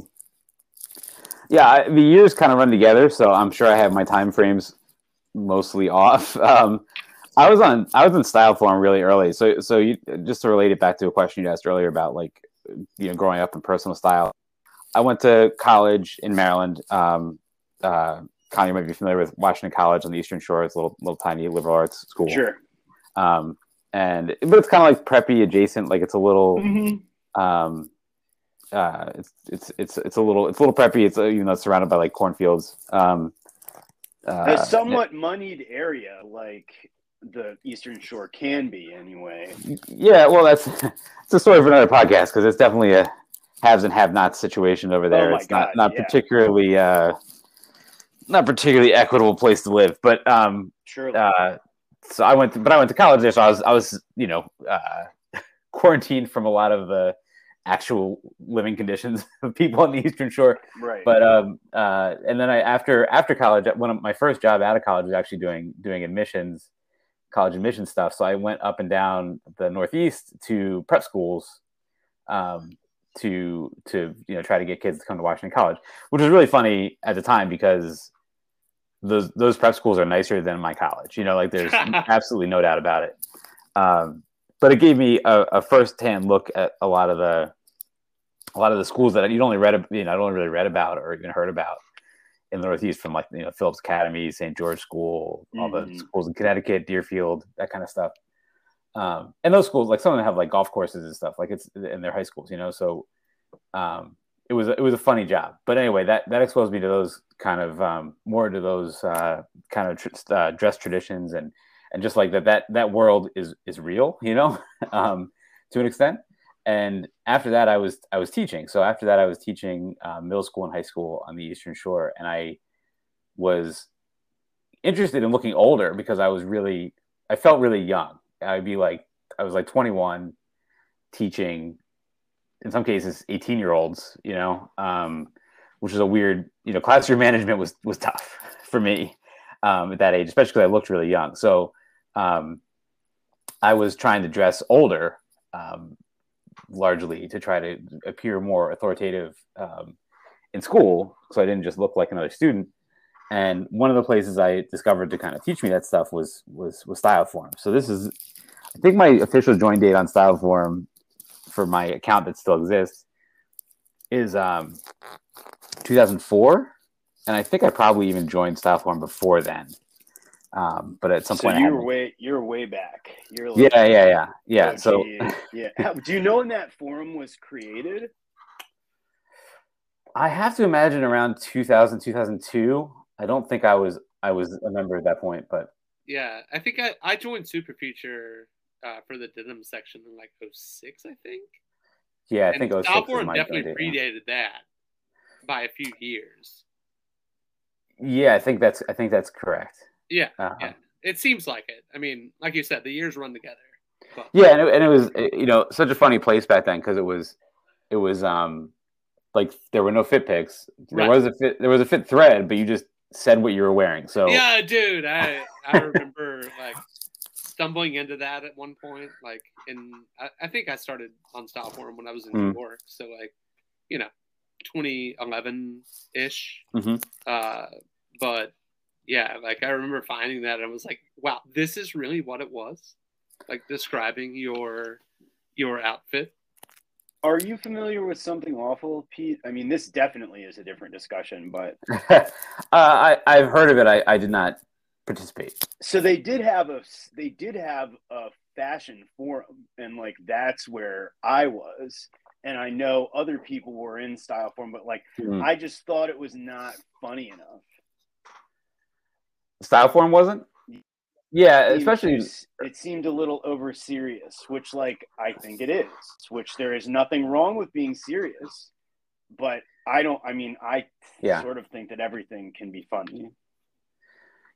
Yeah, I, the years kind of run together, so I'm sure I have my time frames mostly (laughs) off. Um, I was on I was in Style Forum really early, so so you just to relate it back to a question you asked earlier about like you know growing up in personal style. I went to college in Maryland. Um, uh, Connie might be familiar with Washington College on the Eastern Shore. It's a little little tiny liberal arts school. Sure. Um, and but it's kind of like preppy adjacent. Like it's a little. Mm-hmm. Um, uh, it's it's it's it's a little it's a little preppy. It's uh, you know surrounded by like cornfields. Um, uh, a somewhat moneyed area, like the Eastern Shore can be, anyway. Yeah, well, that's (laughs) it's a story for another podcast because it's definitely a haves and have-nots situation over there. Oh it's God, not not yeah. particularly uh, not particularly equitable place to live, but um, sure. Uh, so I went, to, but I went to college there, so I was I was you know uh, (laughs) quarantined from a lot of the actual living conditions (laughs) of people on the Eastern Shore. Right. But um, uh, and then I after after college, one of my first job out of college was actually doing doing admissions, college admission stuff. So I went up and down the Northeast to prep schools, um, to to you know try to get kids to come to Washington College, which was really funny at the time because those those prep schools are nicer than my college. You know, like there's (laughs) absolutely no doubt about it. Um, but it gave me a, a first-hand look at a lot of the a lot of the schools that you'd only read, you know, I'd only really read about or even heard about in the Northeast from like you know Phillips Academy, St. George School, all mm-hmm. the schools in Connecticut, Deerfield, that kind of stuff. Um, and those schools, like some of them have like golf courses and stuff, like it's in their high schools, you know. So um, it was it was a funny job, but anyway, that that exposed me to those kind of um, more to those uh, kind of tr- uh, dress traditions and and just like that that that world is is real, you know, (laughs) um, to an extent. And after that, I was I was teaching. So after that, I was teaching uh, middle school and high school on the Eastern Shore, and I was interested in looking older because I was really I felt really young. I'd be like I was like 21 teaching in some cases 18 year olds you know um, which is a weird you know classroom (laughs) management was was tough for me um, at that age especially because i looked really young so um, i was trying to dress older um, largely to try to appear more authoritative um, in school so i didn't just look like another student and one of the places i discovered to kind of teach me that stuff was was was style forum. so this is i think my official join date on style forum for my account that still exists is um 2004 and i think i probably even joined style forum before then. Um, but at some so point you're way you're way back. You're like, yeah yeah yeah. Yeah oh, so yeah do you know when that forum was created? I have to imagine around 2000 2002 i don't think i was i was a member at that point but yeah i think i, I joined superfuture uh, for the denim section in like 06, I think. Yeah, I and think 06 Forum definitely predated that by a few years. Yeah, I think that's I think that's correct. Yeah, uh-huh. yeah. It seems like it. I mean, like you said, the years run together. But. Yeah, and it, and it was you know such a funny place back then because it was it was um like there were no fit pics. There right. was a fit there was a fit thread, but you just said what you were wearing. So yeah, dude, I I remember like stumbling into that at one point. Like in, I, I think I started on Style Forum when I was in mm. New York. So like, you know, 2011 ish. Mm-hmm. Uh, but yeah, like I remember finding that and I was like, wow, this is really what it was. Like describing your your outfit. Are you familiar with something awful, Pete? I mean, this definitely is a different discussion, but (laughs) uh, I I've heard of it. I, I did not participate. So they did have a they did have a fashion forum, and like that's where I was. And I know other people were in style forum, but like Hmm. I just thought it was not funny enough. Style Forum wasn't. Yeah, It especially was- it seemed a little over serious, which like I think it is. Which there is nothing wrong with being serious, but I don't. I mean, I Yeah. sort of think that everything can be funny.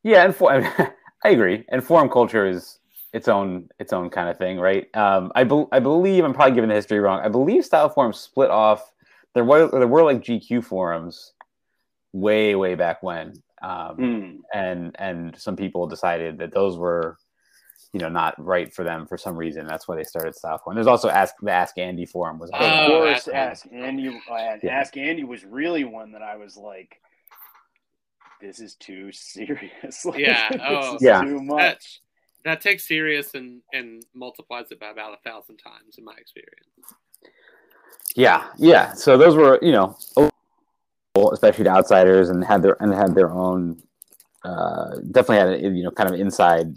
Yeah, and for, (laughs) I agree. And forum culture is its own its own kind of thing, right? Um, I bel I believe I'm probably giving the history wrong. I believe style forums split off. There were there were like GQ forums way way back when, um, Hmm. and and some people decided that those were you know not right for them for some reason. That's why they started style forum. There's also ask the Ask Andy forum was. Of Oh, course, Ask Ask Andy. uh, Yeah. Ask Andy was really one that I was like, "This is too serious. (laughs) Like, Yeah, oh. Yeah. too much." That takes serious and and multiplies it by about a thousand times in my experience. Yeah, yeah. So those were, you know, especially to outsiders, and had their and had their own. Uh, definitely had you know kind of inside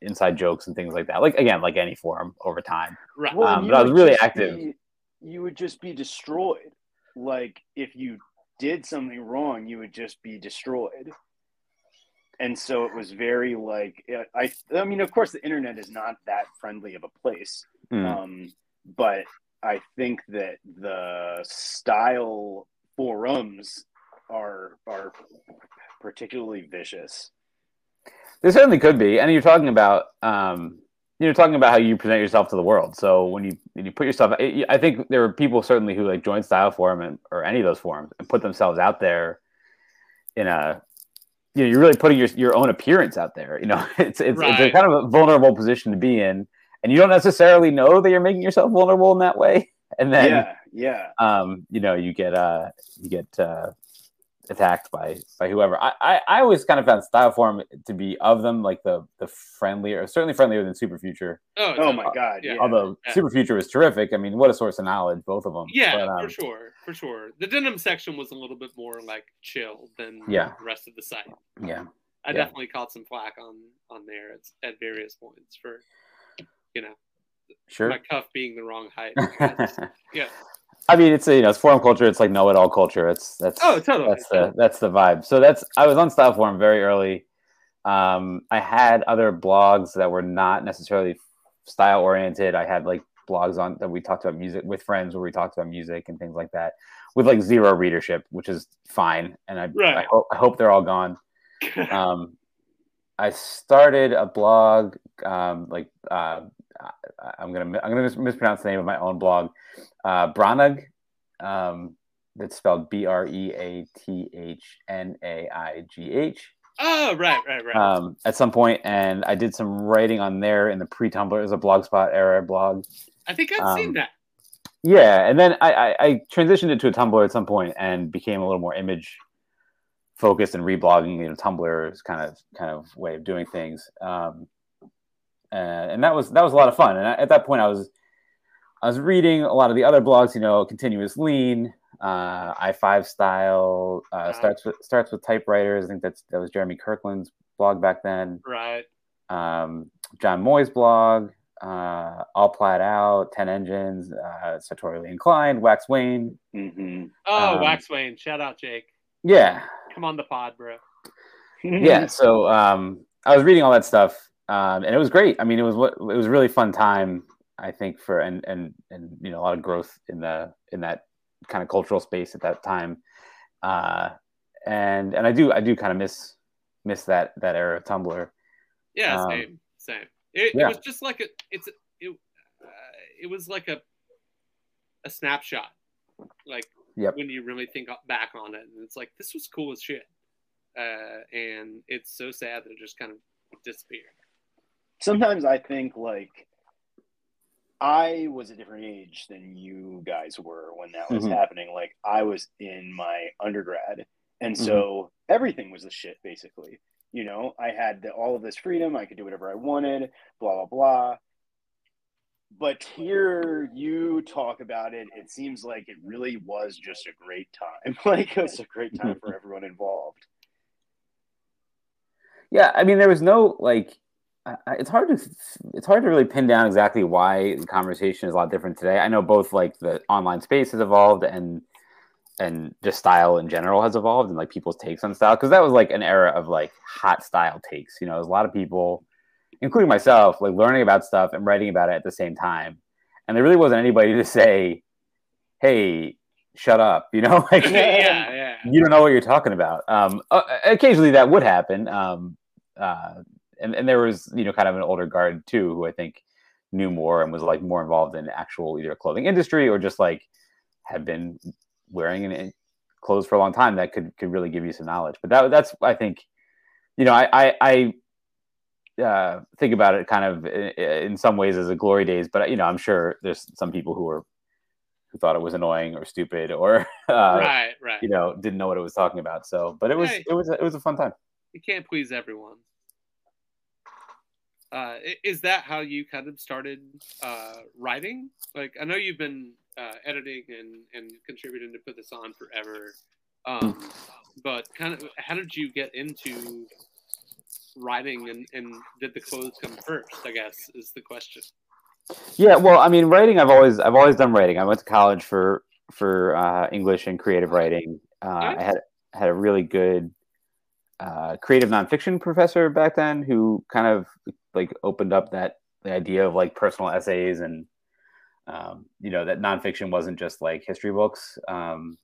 inside jokes and things like that. Like again, like any forum over time. Right. Well, Um, you but I was really active. be- you would just be destroyed. Like if you did something wrong, you would just be destroyed. And so it was very like I. I mean, of course, the internet is not that friendly of a place. Mm. um, but I think that the style forums are are particularly vicious. They certainly could be, and you're talking about um, you're talking about how you present yourself to the world. So when you you put yourself, I think there are people certainly who like join Style Forum and, or any of those forums and put themselves out there in a you know you're really putting your your own appearance out there. You know, (laughs) it's it's, it's a kind of a vulnerable position to be in, and you don't necessarily know that you're making yourself vulnerable in that way. (laughs) And then yeah, yeah. um, you know, you get uh, you get uh, attacked by by whoever. I, I I always kind of found Style Forum to be of them like the the friendlier, certainly friendlier than Superfuture. Oh, Oh it's- my god, yeah. yeah. Although Yeah. Superfuture was terrific. I mean, what a source of knowledge, both of them. Yeah, But, um, for sure, for sure. The denim section was a little bit more like chill than Yeah. the rest of the site. Yeah, I Yeah. definitely caught some flack on on there at, at various points for, you know, sure. my cuff being the wrong height. (laughs) I yeah. I mean, it's a, you know, it's forum culture. It's like know-it-all culture. It's that's Oh, totally. that's the that's the vibe. So that's I was on Style Forum very early. Um, I had other blogs that were not necessarily style oriented. I had like blogs on that we talked about music with friends where we talked about music and things like that, with like zero readership, which is fine. And I Right. I hope I hope they're all gone. (laughs) Um, I started a blog um, like uh, I'm gonna I'm gonna mis- mispronounce the name of my own blog, uh, Branag. Um, that's spelled B R E A T H N A I G H. oh, right, right, right. Um, at some point, and I did some writing on there in the pre-Tumblr It was a blogspot era blog. I think I've um, seen that. Yeah, and then I, I, I transitioned it to a Tumblr at some point and became a little more image focused and reblogging. You know, Tumblr is kind of kind of way of doing things, um, and, and that was that was a lot of fun. And I, at that point, I was I was reading a lot of the other blogs. You know, Continuous Lean, uh, Ivy Style, uh, starts with starts with typewriters. I think that's that was Jeremy Kirkland's blog back then. Right. Um, John Moy's blog, uh, All Plaid Out, Ten Engines, uh, Sartorially Inclined, Wax Wane. hmm Oh, Um, Wax Wane. Shout out, Jake. Yeah, Come on the pod, bro. (laughs) yeah. So um, I was reading all that stuff, um, and it was great. I mean, it was what it was a really fun time. I think for and and and you know a lot of growth in the in that kind of cultural space at that time. Uh, and and I do I do kind of miss miss that that era of Tumblr. Yeah, Um, same, same. It, yeah. it was just like a, it's it, uh, it was like a, a snapshot, like Yep. when you really think back on it, and it's like this was cool as shit, uh, and it's so sad that it just kind of disappeared. Sometimes I think like I was a different age than you guys were when that was Mhm. happening. Like I was in my undergrad, and so everything was the shit basically. You know, I had the, all of this freedom. I could do whatever I wanted. Blah blah blah. But hear you talk about it, it seems like it really was just a great time. (laughs) like it was a great time for everyone involved. Yeah, I mean, there was no like, it's hard to it's hard to really pin down exactly why the conversation is a lot different today. I know both like the online space has evolved and and just style in general has evolved and like people's takes on style because that was like an era of like hot style takes. You know, there's a lot of people, including myself, like learning about stuff and writing about it at the same time, and there really wasn't anybody to say, "Hey, shut up," you know, (laughs) like yeah, yeah. you don't know what you're talking about. Um, occasionally that would happen. Um, uh, and, and there was you know kind of an older guard too who I think knew more and was like more involved in actual either clothing industry or just like had been wearing an, clothes for a long time that could could really give you some knowledge. But that that's I think you know I I, I uh, think about it kind of in, in, some ways as a glory days, but you know I'm sure there's some people who were who thought it was annoying or stupid or (laughs) uh, right right you know didn't know what it was talking about. So, but it was hey, it was it was a fun time. You can't please everyone. Uh, is that how you kind of started uh, writing? Like, I know you've been uh, editing and, and contributing to put this on forever, um, but kind of how did you get into writing and, and did the clothes come first? I guess is the question. Yeah, well, I mean, writing. I've always I've always done writing. I went to college for for uh, English and creative writing. Uh, I had had a really good uh, creative nonfiction professor back then who kind of like opened up that the idea of like personal essays and um, you know that nonfiction wasn't just like history books. Um,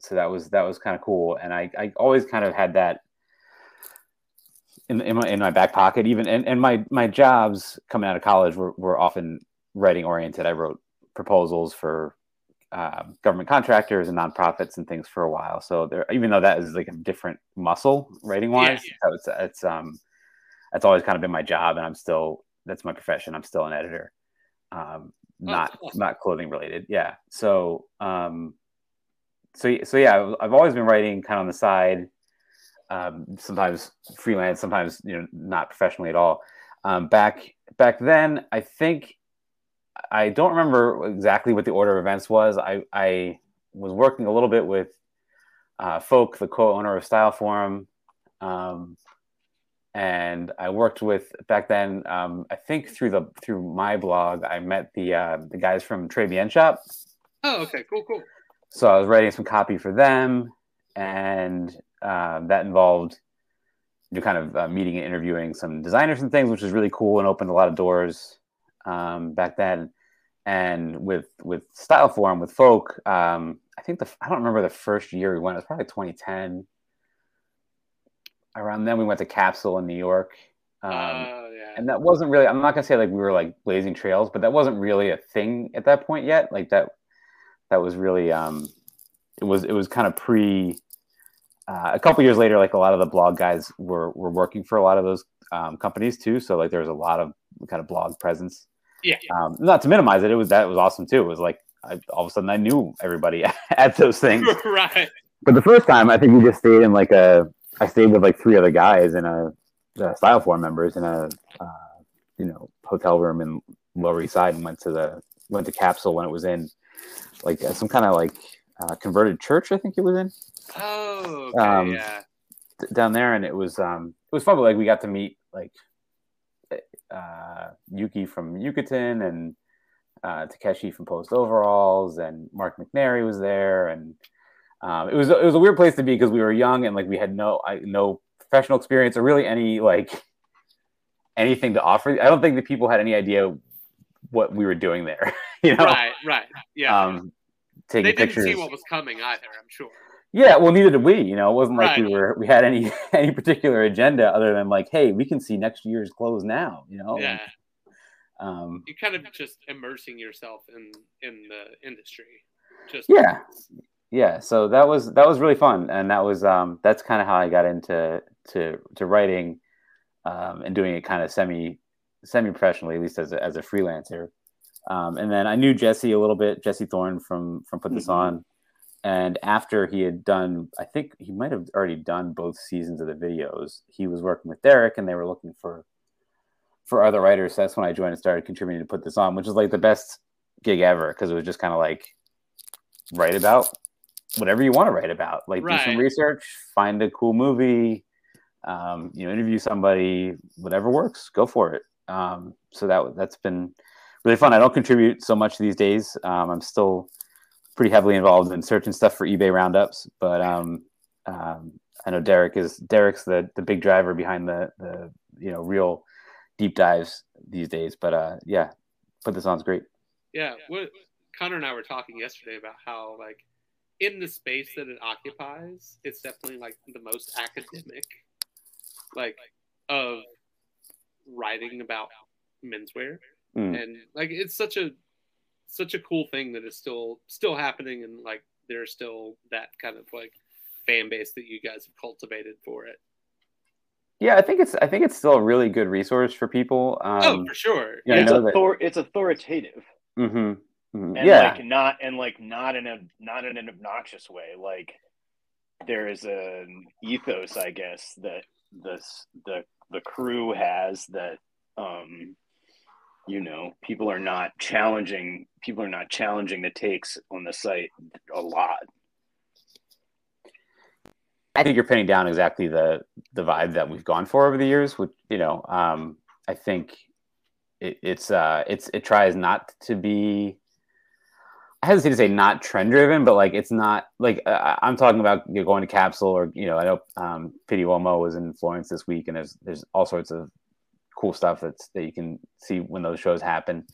so that was that was kind of cool, and I I always kind of had that in, in my in my back pocket. Even and, and my my jobs coming out of college were were often writing oriented. I wrote proposals for uh, government contractors and nonprofits and things for a while. So there, even though that is like a different muscle writing wise, yeah, yeah. it's, it's um that's always kind of been my job, and I'm still that's my profession. I'm still an editor, um, oh, not awesome. not clothing related. Yeah. So um, so so yeah, I've always been writing kind of on the side. Um, sometimes freelance, sometimes you know not professionally at all. Um, back back then, I think I don't remember exactly what the order of events was. I I was working a little bit with uh, Fok, the co-owner of Style Forum. Um, and I worked with back then. Um, I think through the through my blog, I met the uh, the guys from Très Bien Shop. Oh, okay, cool, cool. So I was writing some copy for them, and uh, that involved you know, kind of uh, meeting and interviewing some designers and things, which was really cool and opened a lot of doors um, back then. And with with Style Forum with Fok, um, I think the I don't remember the first year we went. It was probably 2010 around then we went to Capsule in New York. Um, uh, yeah. And that wasn't really, I'm not going to say like we were like blazing trails, but that wasn't really a thing at that point yet. Like that, that was really, um, it was, it was kind of pre, uh, a couple years later, like a lot of the blog guys were, were working for a lot of those um, companies too. So like there was a lot of kind of blog presence. Yeah. Um, not to minimize it. It was, that was awesome too. It was like, I, all of a sudden I knew everybody (laughs) at those things. (laughs) right. But the first time I think we just stayed in like a, I stayed with like three other guys in a uh, Style Forum members in a uh, you know hotel room in Lower East Side and went to the went to Capsule when it was in like some kind of like uh, converted church I think it was in. Oh, okay, um, yeah. down there, and it was um it was fun. But like we got to meet like uh, Yuki from Yuketen and uh, Takeshi from Post Overalls, and Mark McNairy was there, and um, it was it was a weird place to be because we were young and like we had no I, no professional experience or really any like anything to offer. I don't think that people had any idea what we were doing there. (laughs) you know, right, right, yeah. Um, taking they didn't pictures. see what was coming either. I'm sure. Yeah, well, neither did we. You know, it wasn't like right. we were we had any (laughs) any particular agenda other than like, hey, we can see next year's clothes now. You know. Yeah. um, you kind of just immersing yourself in in the industry. Just yeah, yeah so that was that was really fun and that was um that's kind of how i got into to to writing um, and doing it kind of semi semi professionally at least as a, as a freelancer um, and then i knew jesse a little bit jesse thorn from from put this mm-hmm. on and after he had done i think he might have already done both seasons of the videos he was working with derek and they were looking for for other writers so that's when i joined and started contributing to put this on which is like the best gig ever because it was just kind of like write about whatever you want to write about. Like right. do some research, find a cool movie, um, you know, interview somebody, whatever works, go for it. Um, so that that's been really fun. I don't contribute so much these days. Um, I'm still pretty heavily involved in searching stuff for eBay roundups, but um, um, I know Derek is Derek's the the big driver behind the the you know real deep dives these days. But uh, yeah, put this on is great. Yeah, what Connor and I were talking yesterday about how like in the space that it occupies, it's definitely like the most academic, like of writing about menswear, Mm. and like it's such a such a cool thing that is still still happening, and like there's still that kind of like fan base that you guys have cultivated for it. Yeah, I think it's I think it's still a really good resource for people. Um, oh, for sure. yeah, it's, know that- author- it's authoritative. mhm, mhm. and yeah, like not and like not in a not in an obnoxious way like there is an ethos i guess that this the the crew has that um you know people are not challenging people are not challenging the takes on the site a lot I think you're pinning down exactly the the vibe that we've gone for over the years. Which you know, um, I think it, it's uh, it's it tries not to be. I hesitate to say not trend driven, but like it's not like uh, I'm talking about you know, going to Capsule or you know I know um, Pitti Uomo was in Florence this week, and there's there's all sorts of cool stuff that's that you can see when those shows happen.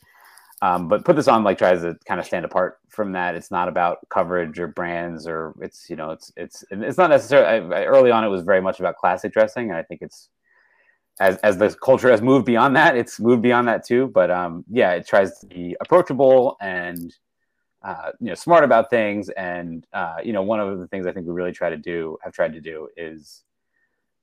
Um, but put this on like tries to kind of stand apart from that. It's not about coverage or brands or it's you know it's it's it's not necessarily I, I, early on. It was very much about classic dressing, and I think it's as as the culture has moved beyond that, it's moved beyond that too. But um, yeah, it tries to be approachable and uh, you know smart about things. And uh, you know one of the things I think we really try to do have tried to do is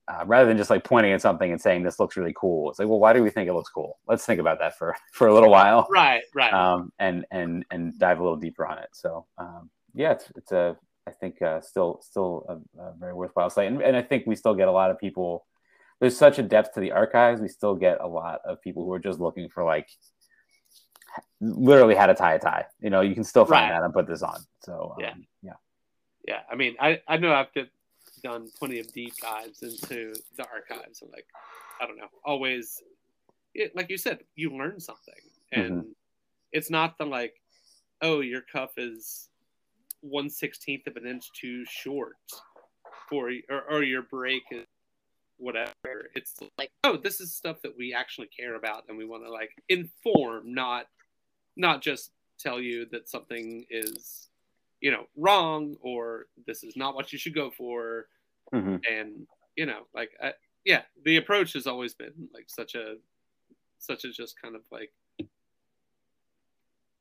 uh, rather than just like pointing at something and saying this looks really cool. It's like well why do we think it looks cool? Let's think about that for (laughs) for a little while. Right, right. um, and and and dive a little deeper on it. So um, yeah it's, it's a i think uh, still still a, a very worthwhile site. And, and i think we still get a lot of people there's such a depth to the archives we still get a lot of people who are just looking for like literally how to tie a tie. You know you can still find Right. that and put this on. So um, Yeah. yeah. Yeah, I mean, I, I know I've done plenty of deep dives into the archives and like, I don't know, always, it, like you said, you learn something, mm-hmm. and it's not the like, oh, your cuff is one sixteenth of an inch too short for or, or your break is whatever. It's like, oh, this is stuff that we actually care about and we want to like inform, not not just tell you that something is you know wrong or this is not what you should go for Mhm. and you know like I, yeah the approach has always been like such a such a just kind of like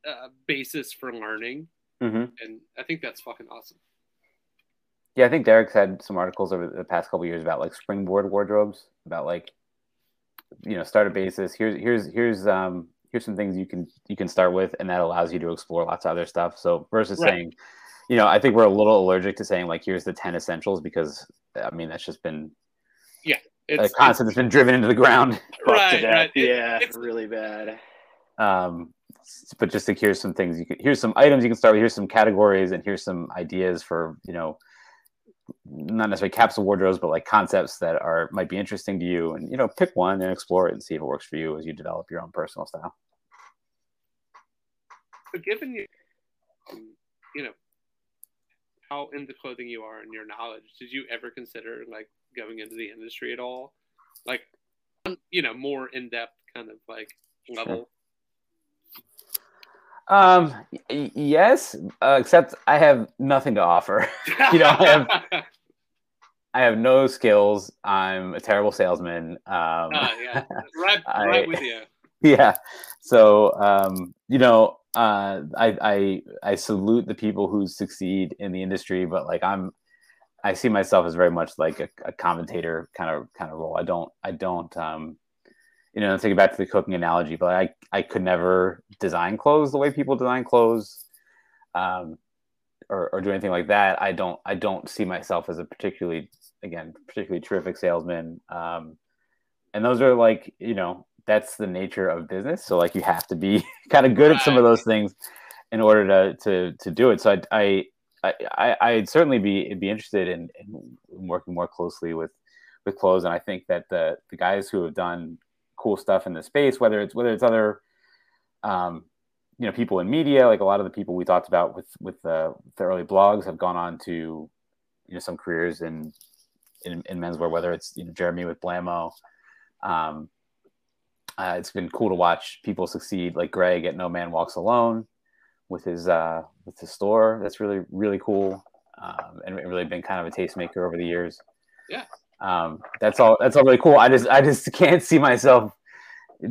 uh, basis for learning Mhm. and i think that's fucking awesome Yeah, I think Derek's had some articles over the past couple years about like springboard wardrobes, about like you know start a basis. Here's here's here's um here's some things you can you can start with, and that allows you to explore lots of other stuff. So versus Right. saying, you know, I think we're a little allergic to saying like here's the ten essentials because I mean that's just been yeah it's, a concept that's been driven into the ground. (laughs) Right, right. Yeah it's- really bad Um, but just like here's some things you can here's some items you can start with. Here's some categories, and here's some ideas for you know not necessarily capsule wardrobes, but like concepts that are might be interesting to you, and you know pick one and explore it and see if it works for you as you develop your own personal style. but given you you know how into clothing you are and your knowledge did you ever consider like going into the industry at all like you know more in-depth kind of like level Um, y- yes, uh, except I have nothing to offer. (laughs) You know, I have- (laughs) I have no skills. I'm a terrible salesman. Um, Ah, yeah (laughs) right I- with you yeah so um you know uh i i i salute the people who succeed in the industry but like i'm i see myself as very much like a, a commentator kind of kind of role. I don't i don't um you know take it back to the cooking analogy but i i could never design clothes the way people design clothes um or, or do anything like that. I don't i don't see myself as a particularly again particularly terrific salesman um and those are like you know that's the nature of business. So like you have to be (laughs) kind of good at some of those things in order to to to do it. So i i i I- i'd certainly be be interested in, in working more closely with with clothes, and I think that the the guys who have done cool stuff in the space, whether it's whether it's other, um, you know, people in media, like a lot of the people we talked about with with the, the early blogs, have gone on to, you know, some careers in in, in menswear, whether it's you know Jeremy with Blamo. Um, uh, it's been cool to watch people succeed, like Greg at No Man Walks Alone, with his uh, with his store. That's really really cool, um, and really been kind of a tastemaker over the years. Yeah, um, that's all. That's all really cool. I just I just (laughs) can't see myself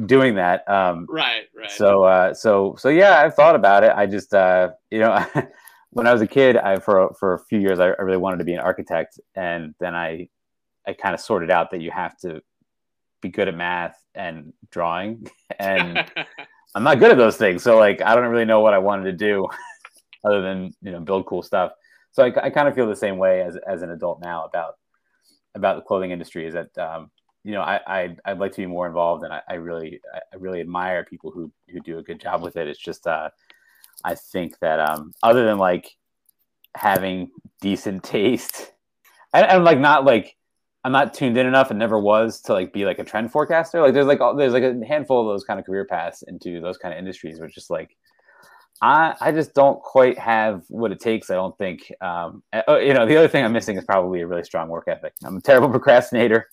doing that. Um, right, right. So uh, so so yeah, I've thought about it. I just uh, you know. (laughs) when I was a kid, I for for a few years I, I really wanted to be an architect, and then I I kind of sorted out that you have to be good at math and drawing, (laughs) and (laughs) I'm not good at those things. So like I don't really know what I wanted to do (laughs) other than you know build cool stuff. So I, I kind of feel the same way as as an adult now about about the clothing industry. Is that um, you know I, I I'd like to be more involved, and I, I really I really admire people who who do a good job with it. It's just uh, I think that um, other than like having decent taste, and, and like not like I'm not tuned in enough and never was to like be like a trend forecaster. Like there's like all, there's like a handful of those kind of career paths into those kind of industries, which just like I I just don't quite have what it takes. I don't think. Um, uh, you know, the other thing I'm missing is probably a really strong work ethic. I'm a terrible (laughs) procrastinator,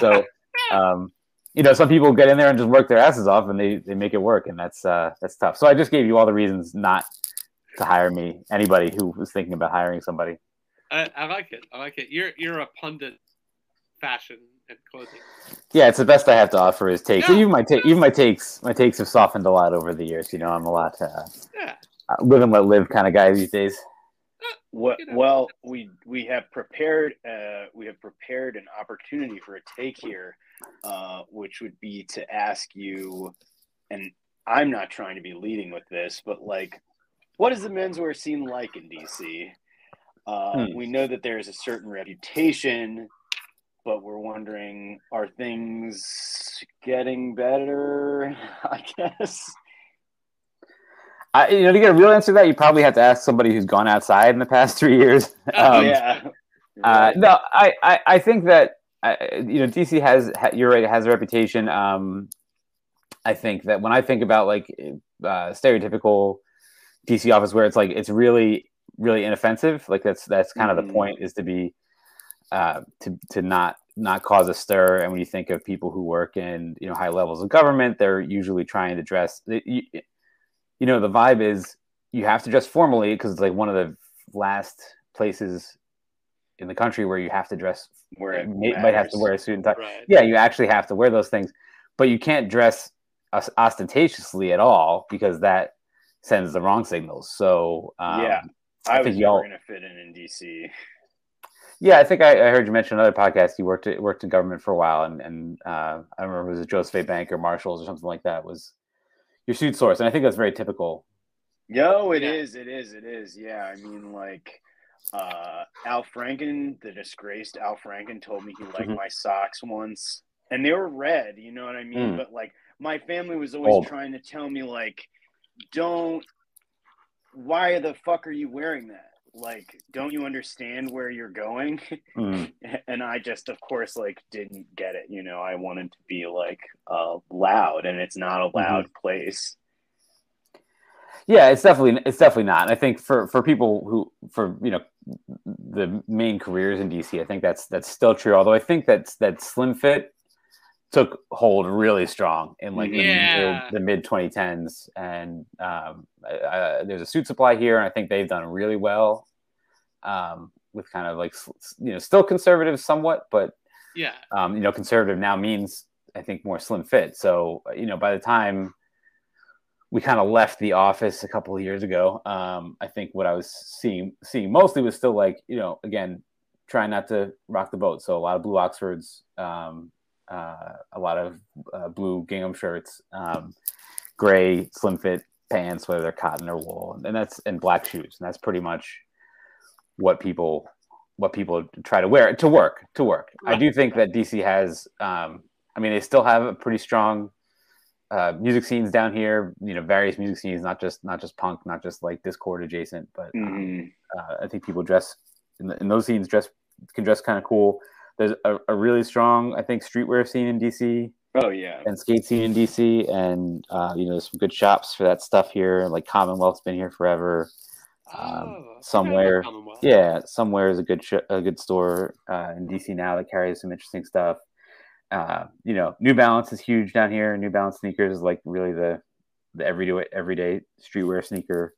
so. (laughs) Um, you know, some people get in there and just work their asses off and they, they make it work. And that's, uh, that's tough. So I just gave you all the reasons not to hire me, anybody who was thinking about hiring somebody. I, I like it. I like it. You're, you're a pundit fashion and clothing. Yeah, it's the best I have to offer is takes. Yeah. Even my take, even my takes, my takes have softened a lot over the years. You know, I'm a lot uh, yeah. Uh, live and let live kind of guy these days. Well, well, we we have prepared uh, we have prepared an opportunity for a take here uh, which would be to ask you, and I'm not trying to be leading with this, but like, what is the menswear scene like in DC? Uh, hmm. We know that there's a certain reputation, but we're wondering, are things getting better? (laughs) I guess. I, you know, to get a real answer to that, you probably have to ask somebody who's gone outside in the past three years. (laughs) Oh, um, yeah. Uh, no, I, I, I think that I, you know, DC has you're right, it has a reputation. Um, I think that when I think about like uh, stereotypical DC office where it's like it's really really inoffensive, like that's that's kind mm-hmm. of the mm-hmm. point is to be uh, to to not not cause a stir. And when you think of people who work in you know high levels of government, they're usually trying to dress. You, you know, the vibe is you have to dress formally because it's like one of the last places in the country where you have to dress where it may, might have to wear a suit and tie. Right. Yeah, you actually have to wear those things, but you can't dress ostentatiously at all because that sends the wrong signals. So um, yeah, I, I think y'all going to fit in in DC. Yeah, I think I, I, heard you mention another podcast. You worked at, worked in government for a while, and and uh, I remember it was a Joseph Bank or Marshalls or something like that was your suit source, and I think that's very typical. Yo, it yeah. is, it is, it is. Yeah, I mean, like uh, Al Franken, the disgraced Al Franken, told me he liked mm-hmm. my socks once, and they were red. You know what I mean? Mm. But like, my family was always Old. trying to tell me like, don't. Why the fuck are you wearing that? Like, don't you understand where you're going? (laughs) Mm. and I just, of course, like didn't get it. You know, I wanted to be like uh, loud, and it's not a mm-hmm. loud mm-hmm. place. Yeah, it's definitely it's definitely not. And I think for for people who for you know the main careers in DC, I think that's that's still true. Although I think that's that slim fit took hold really strong in like yeah. the, the, mid 2010s, and um, I, I, there's a Suitsupply here, and I think they've done really well um, with kind of like you know still conservative somewhat, but yeah, um, you know conservative now means I think more slim fit. So you know by the time we kind of left the office a couple of years ago. Um, I think what I was seeing seeing mostly was still like you know again trying not to rock the boat. So a lot of blue Oxfords, um, uh, a lot of uh, blue gingham shirts, um, gray slim fit pants, whether they're cotton or wool, and that's and black shoes, and that's pretty much what people what people try to wear to work to work. Right. I do think that DC has. Um, I mean, they still have a pretty strong uh, music scenes down here. You know, various music scenes, not just not just punk, not just like Dischord adjacent, but um, mm-hmm. uh, I think people dress in, the, in, those scenes dress can dress kind of cool. There's a, a really strong, I think, streetwear scene in DC Oh yeah. and skate scene in DC, and uh, you know, there's some good shops for that stuff here. Like Commonwealth's been here forever. Um, Oh, okay, I love somewhere, yeah, somewhere is a good sh- a good store uh, in DC now that carries some interesting stuff. Uh, you know, New Balance is huge down here. New Balance sneakers is like really the the everyday everyday streetwear sneaker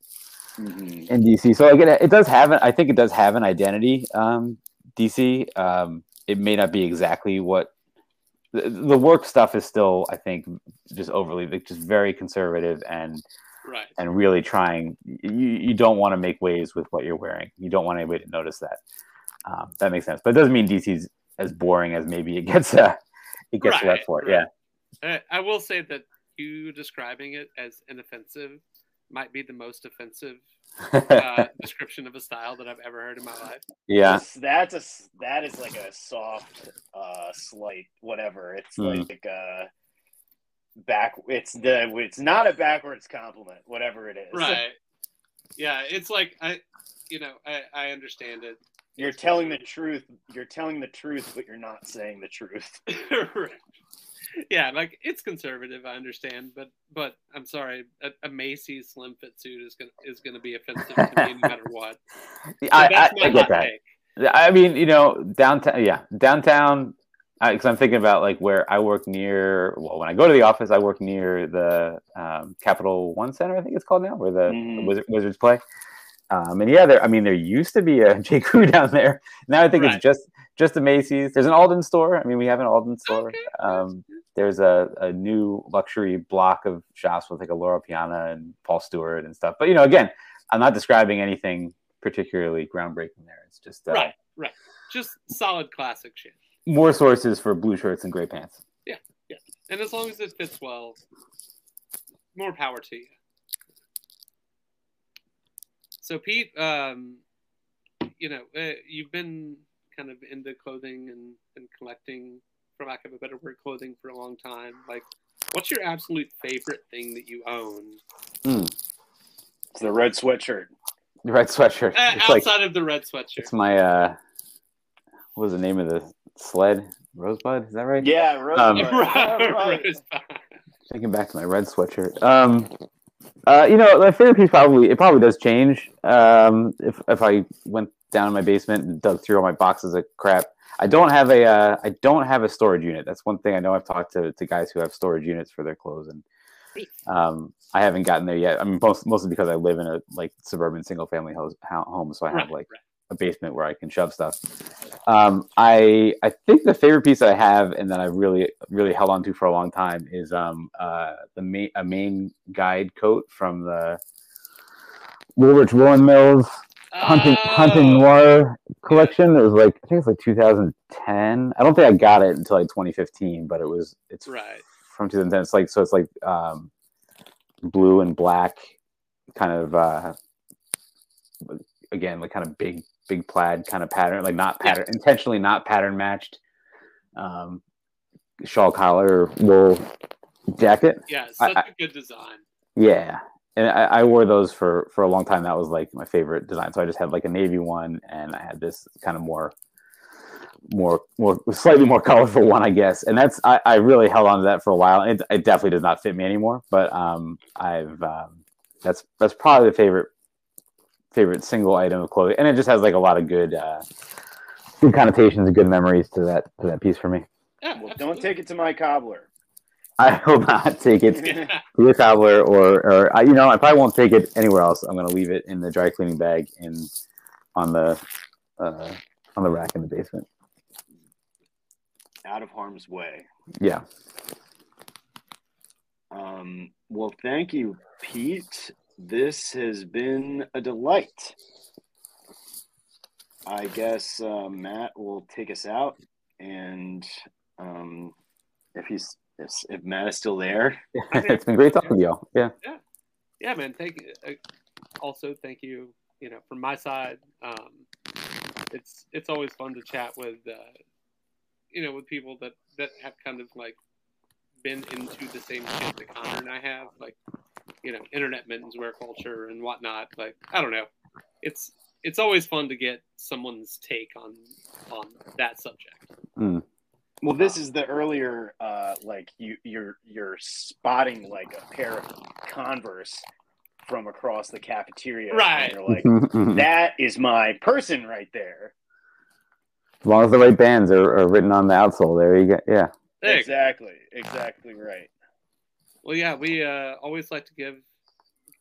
Mhm. in DC. So like it, it does have an, I think it does have an identity. Um, DC. Um, it may not be exactly what the, the work stuff is still. I think just overly like just very conservative and Right. and really trying. You you don't want to make waves with what you're wearing. You don't want anybody to notice that. Um, that makes sense, but it doesn't mean DC's as boring as maybe it gets. Uh, it gets Right, left for. right. Yeah. Uh, I will say that you describing it as inoffensive might be the most offensive uh, (laughs) description of a style that I've ever heard in my life. yeah. That's- That's a s- that is like a soft, uh, slight whatever. It's Hmm. like uh, back. It's the it's not a backwards compliment. Whatever it is. (laughs) Right. Yeah, it's like I, you know, I, I understand it. You're telling the truth. You're telling the truth, but you're not saying the truth. (laughs) Right. Yeah, like it's conservative. I understand, but but I'm sorry, a, a Macy's slim fit suit is gonna is gonna be offensive to me no matter what. (laughs) So I, I, I get that. take. I mean, you know, downtown. Yeah, downtown. Because I'm thinking about like where I work near. Well, when I go to the office, I work near the um, Capital One Center. I think it's called now, where the, Mhm. Wizard, Wizards play. Um, and yeah, there. I mean, there used to be a (laughs) J. Crew down there. Now I think Right. it's just just a Macy's. There's an Alden store. I mean, we have an Alden store. Okay. Um, there's a, a new luxury block of shops with like a Loro Piana and Paul Stuart and stuff. But you know, again, I'm not describing anything particularly groundbreaking there. It's just uh, Right, right. Just solid classic shit. more sources for blue shirts and gray pants. Yeah, yeah, and as long as it fits well, more power to you. So, Pete, um, you know, uh, you've been kind of into clothing and, and collecting, for lack of a better word, clothing for a long time. Like, what's your absolute favorite thing that you own It's the red sweatshirt. The red sweatshirt. uh, It's like outside of the red sweatshirt? it's my uh, what was the name of the sled? Rosebud. Is that right? Yeah, red Um, (laughs) right. Rosebud. Thinking back to my red sweatshirt. Um, uh, you know, my favorite piece probably it probably does change. Um, if if I went down in my basement and dug through all my boxes of crap, I don't have a uh, I don't have a storage unit. That's one thing I know. I've talked to, to guys who have storage units for their clothes, and um, I haven't gotten there yet. I mean, most, mostly because I live in a like suburban single family house, home, so I have like a basement where I can shove stuff. Um, I I think the favorite piece that I have and that I really really held on to for a long time is um uh the main a Maine Guide coat from the Woolrich Woolen Mills hunting hunting Oh, noir collection. It was like I think it's like 2010. I don't think I got it until like 2015, but it was it's Right. from 2010. It's like so it's like um blue and black kind of uh again like kind of big big plaid kind of pattern like not Yeah. pattern intentionally not pattern matched um shawl collar wool jacket Yeah, such I- a good design. yeah and I, I wore those for for a long time. That was like my favorite design. So i just had like a navy one and i had this kind of more more more slightly more (laughs) colorful one i guess. And that's i, I really held on to that for a while. It, it definitely does not fit me anymore but um i've um that's that's probably the favorite favorite single item of clothing. And it just has like a lot of good uh good connotations and good memories to that to that piece for me. Yeah, Well, don't take it to my cobbler. I will not take it (laughs) to the cobbler or or I, you know I probably won't take it anywhere else. I'm gonna leave it in the dry cleaning bag in on the uh, on the rack in the basement. Out of harm's way. Yeah. Um, well, thank you, Pete. This has been a delight. I guess uh, Matt will take us out, and um, if he's if, if Matt is still there, (laughs) it's been great talking to y'all. Yeah. yeah, man. Thank you. Uh, also, thank you. You know, from my side, um, it's it's always fun to chat with, uh, you know, with people that that have kind of like been into the same shit that Connor and I have, like, you know, internet menswear culture and whatnot. Like, I don't know. It's it's always fun to get someone's take on on that subject. Mm. Well, this is the earlier, uh, like you, you're you're spotting like a pair of Converse from across the cafeteria, and Right. You're like, (laughs) that is my person right there. As long as the right bands are, are written on the outsole, there you go. Yeah. There exactly, exactly right. Well, yeah, we uh, always like to give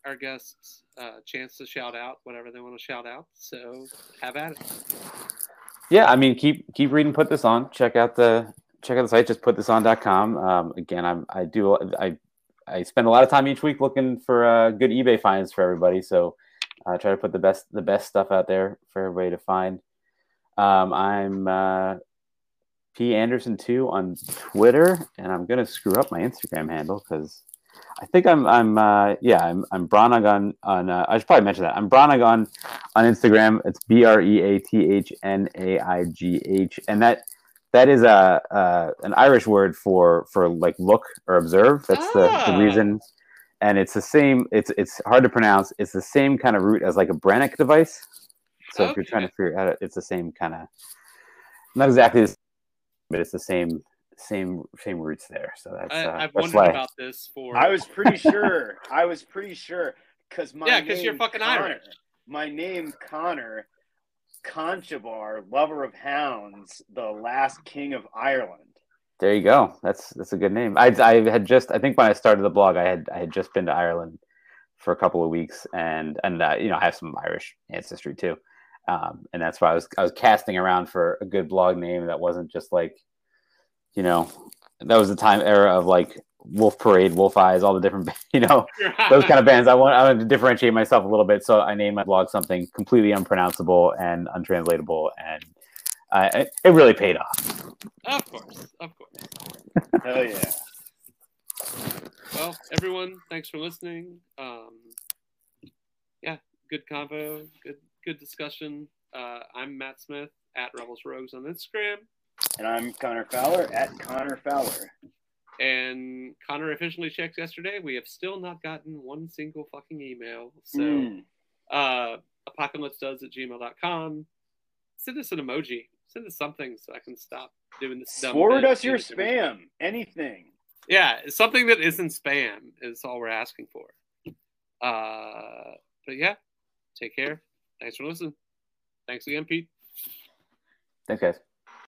our guests uh, a chance to shout out whatever they want to shout out. So have at it. Yeah, I mean, keep keep reading. Put this on. Check out the check out the site. Just put this on.com. Um, again, I'm I do I I spend a lot of time each week looking for uh, good eBay finds for everybody. So I try to put the best the best stuff out there for everybody to find. Um, I'm uh, P Anderson two on Twitter, and I'm gonna screw up my Instagram handle because I think I'm I'm uh, yeah I'm I'm Breathnaigh on on uh, I should probably mention that I'm Breathnaigh on on Instagram. It's B R E A T H N A I G H, and that that is a uh, an Irish word for for like look or observe. That's the, Ah. the reason, and it's the same. It's it's hard to pronounce. It's the same kind of root as like a Brannock device. So if you're trying to figure out, it's the same kind of not exactly, the same, but it's the same same same roots there. So that's I, uh, I've that's wondered why. about this for. I was pretty (laughs) sure. I was pretty sure because my Yeah, 'cause you're name, fucking Connor, Irish. My name Connor Conchobar, lover of hounds, the last king of Ireland. There you go. That's that's a good name. I I had just I think when I started the blog, I had I had just been to Ireland for a couple of weeks, and and uh, you know I have some Irish ancestry too, um, and that's why I was I was casting around for a good blog name that wasn't just like, you know, that was the time era of like Wolf Parade, Wolf Eyes, all the different (laughs) you know (laughs) those kind of bands. I want I wanted to differentiate myself a little bit, so I named my blog something completely unpronounceable and untranslatable, and uh, it, it really paid off. Of course, of course. Hell yeah. Well, everyone, thanks for listening. Um, yeah, good convo, good good discussion. Uh, I'm Matt Smith at Rebels Rogues on Instagram, And I'm Connor Fowler at Connor Fowler. And Connor officially checked yesterday. We have still not gotten one single fucking email. So, Mm. uh, apocalypsedoes at gmail.com. Send us an emoji. Send us something so I can stop doing this. dumb Forward us your every time. spam. Anything. Yeah, something that isn't spam is all we're asking for. Uh, but yeah, take care. Thanks for listening. Thanks again, Pete. Thanks, guys.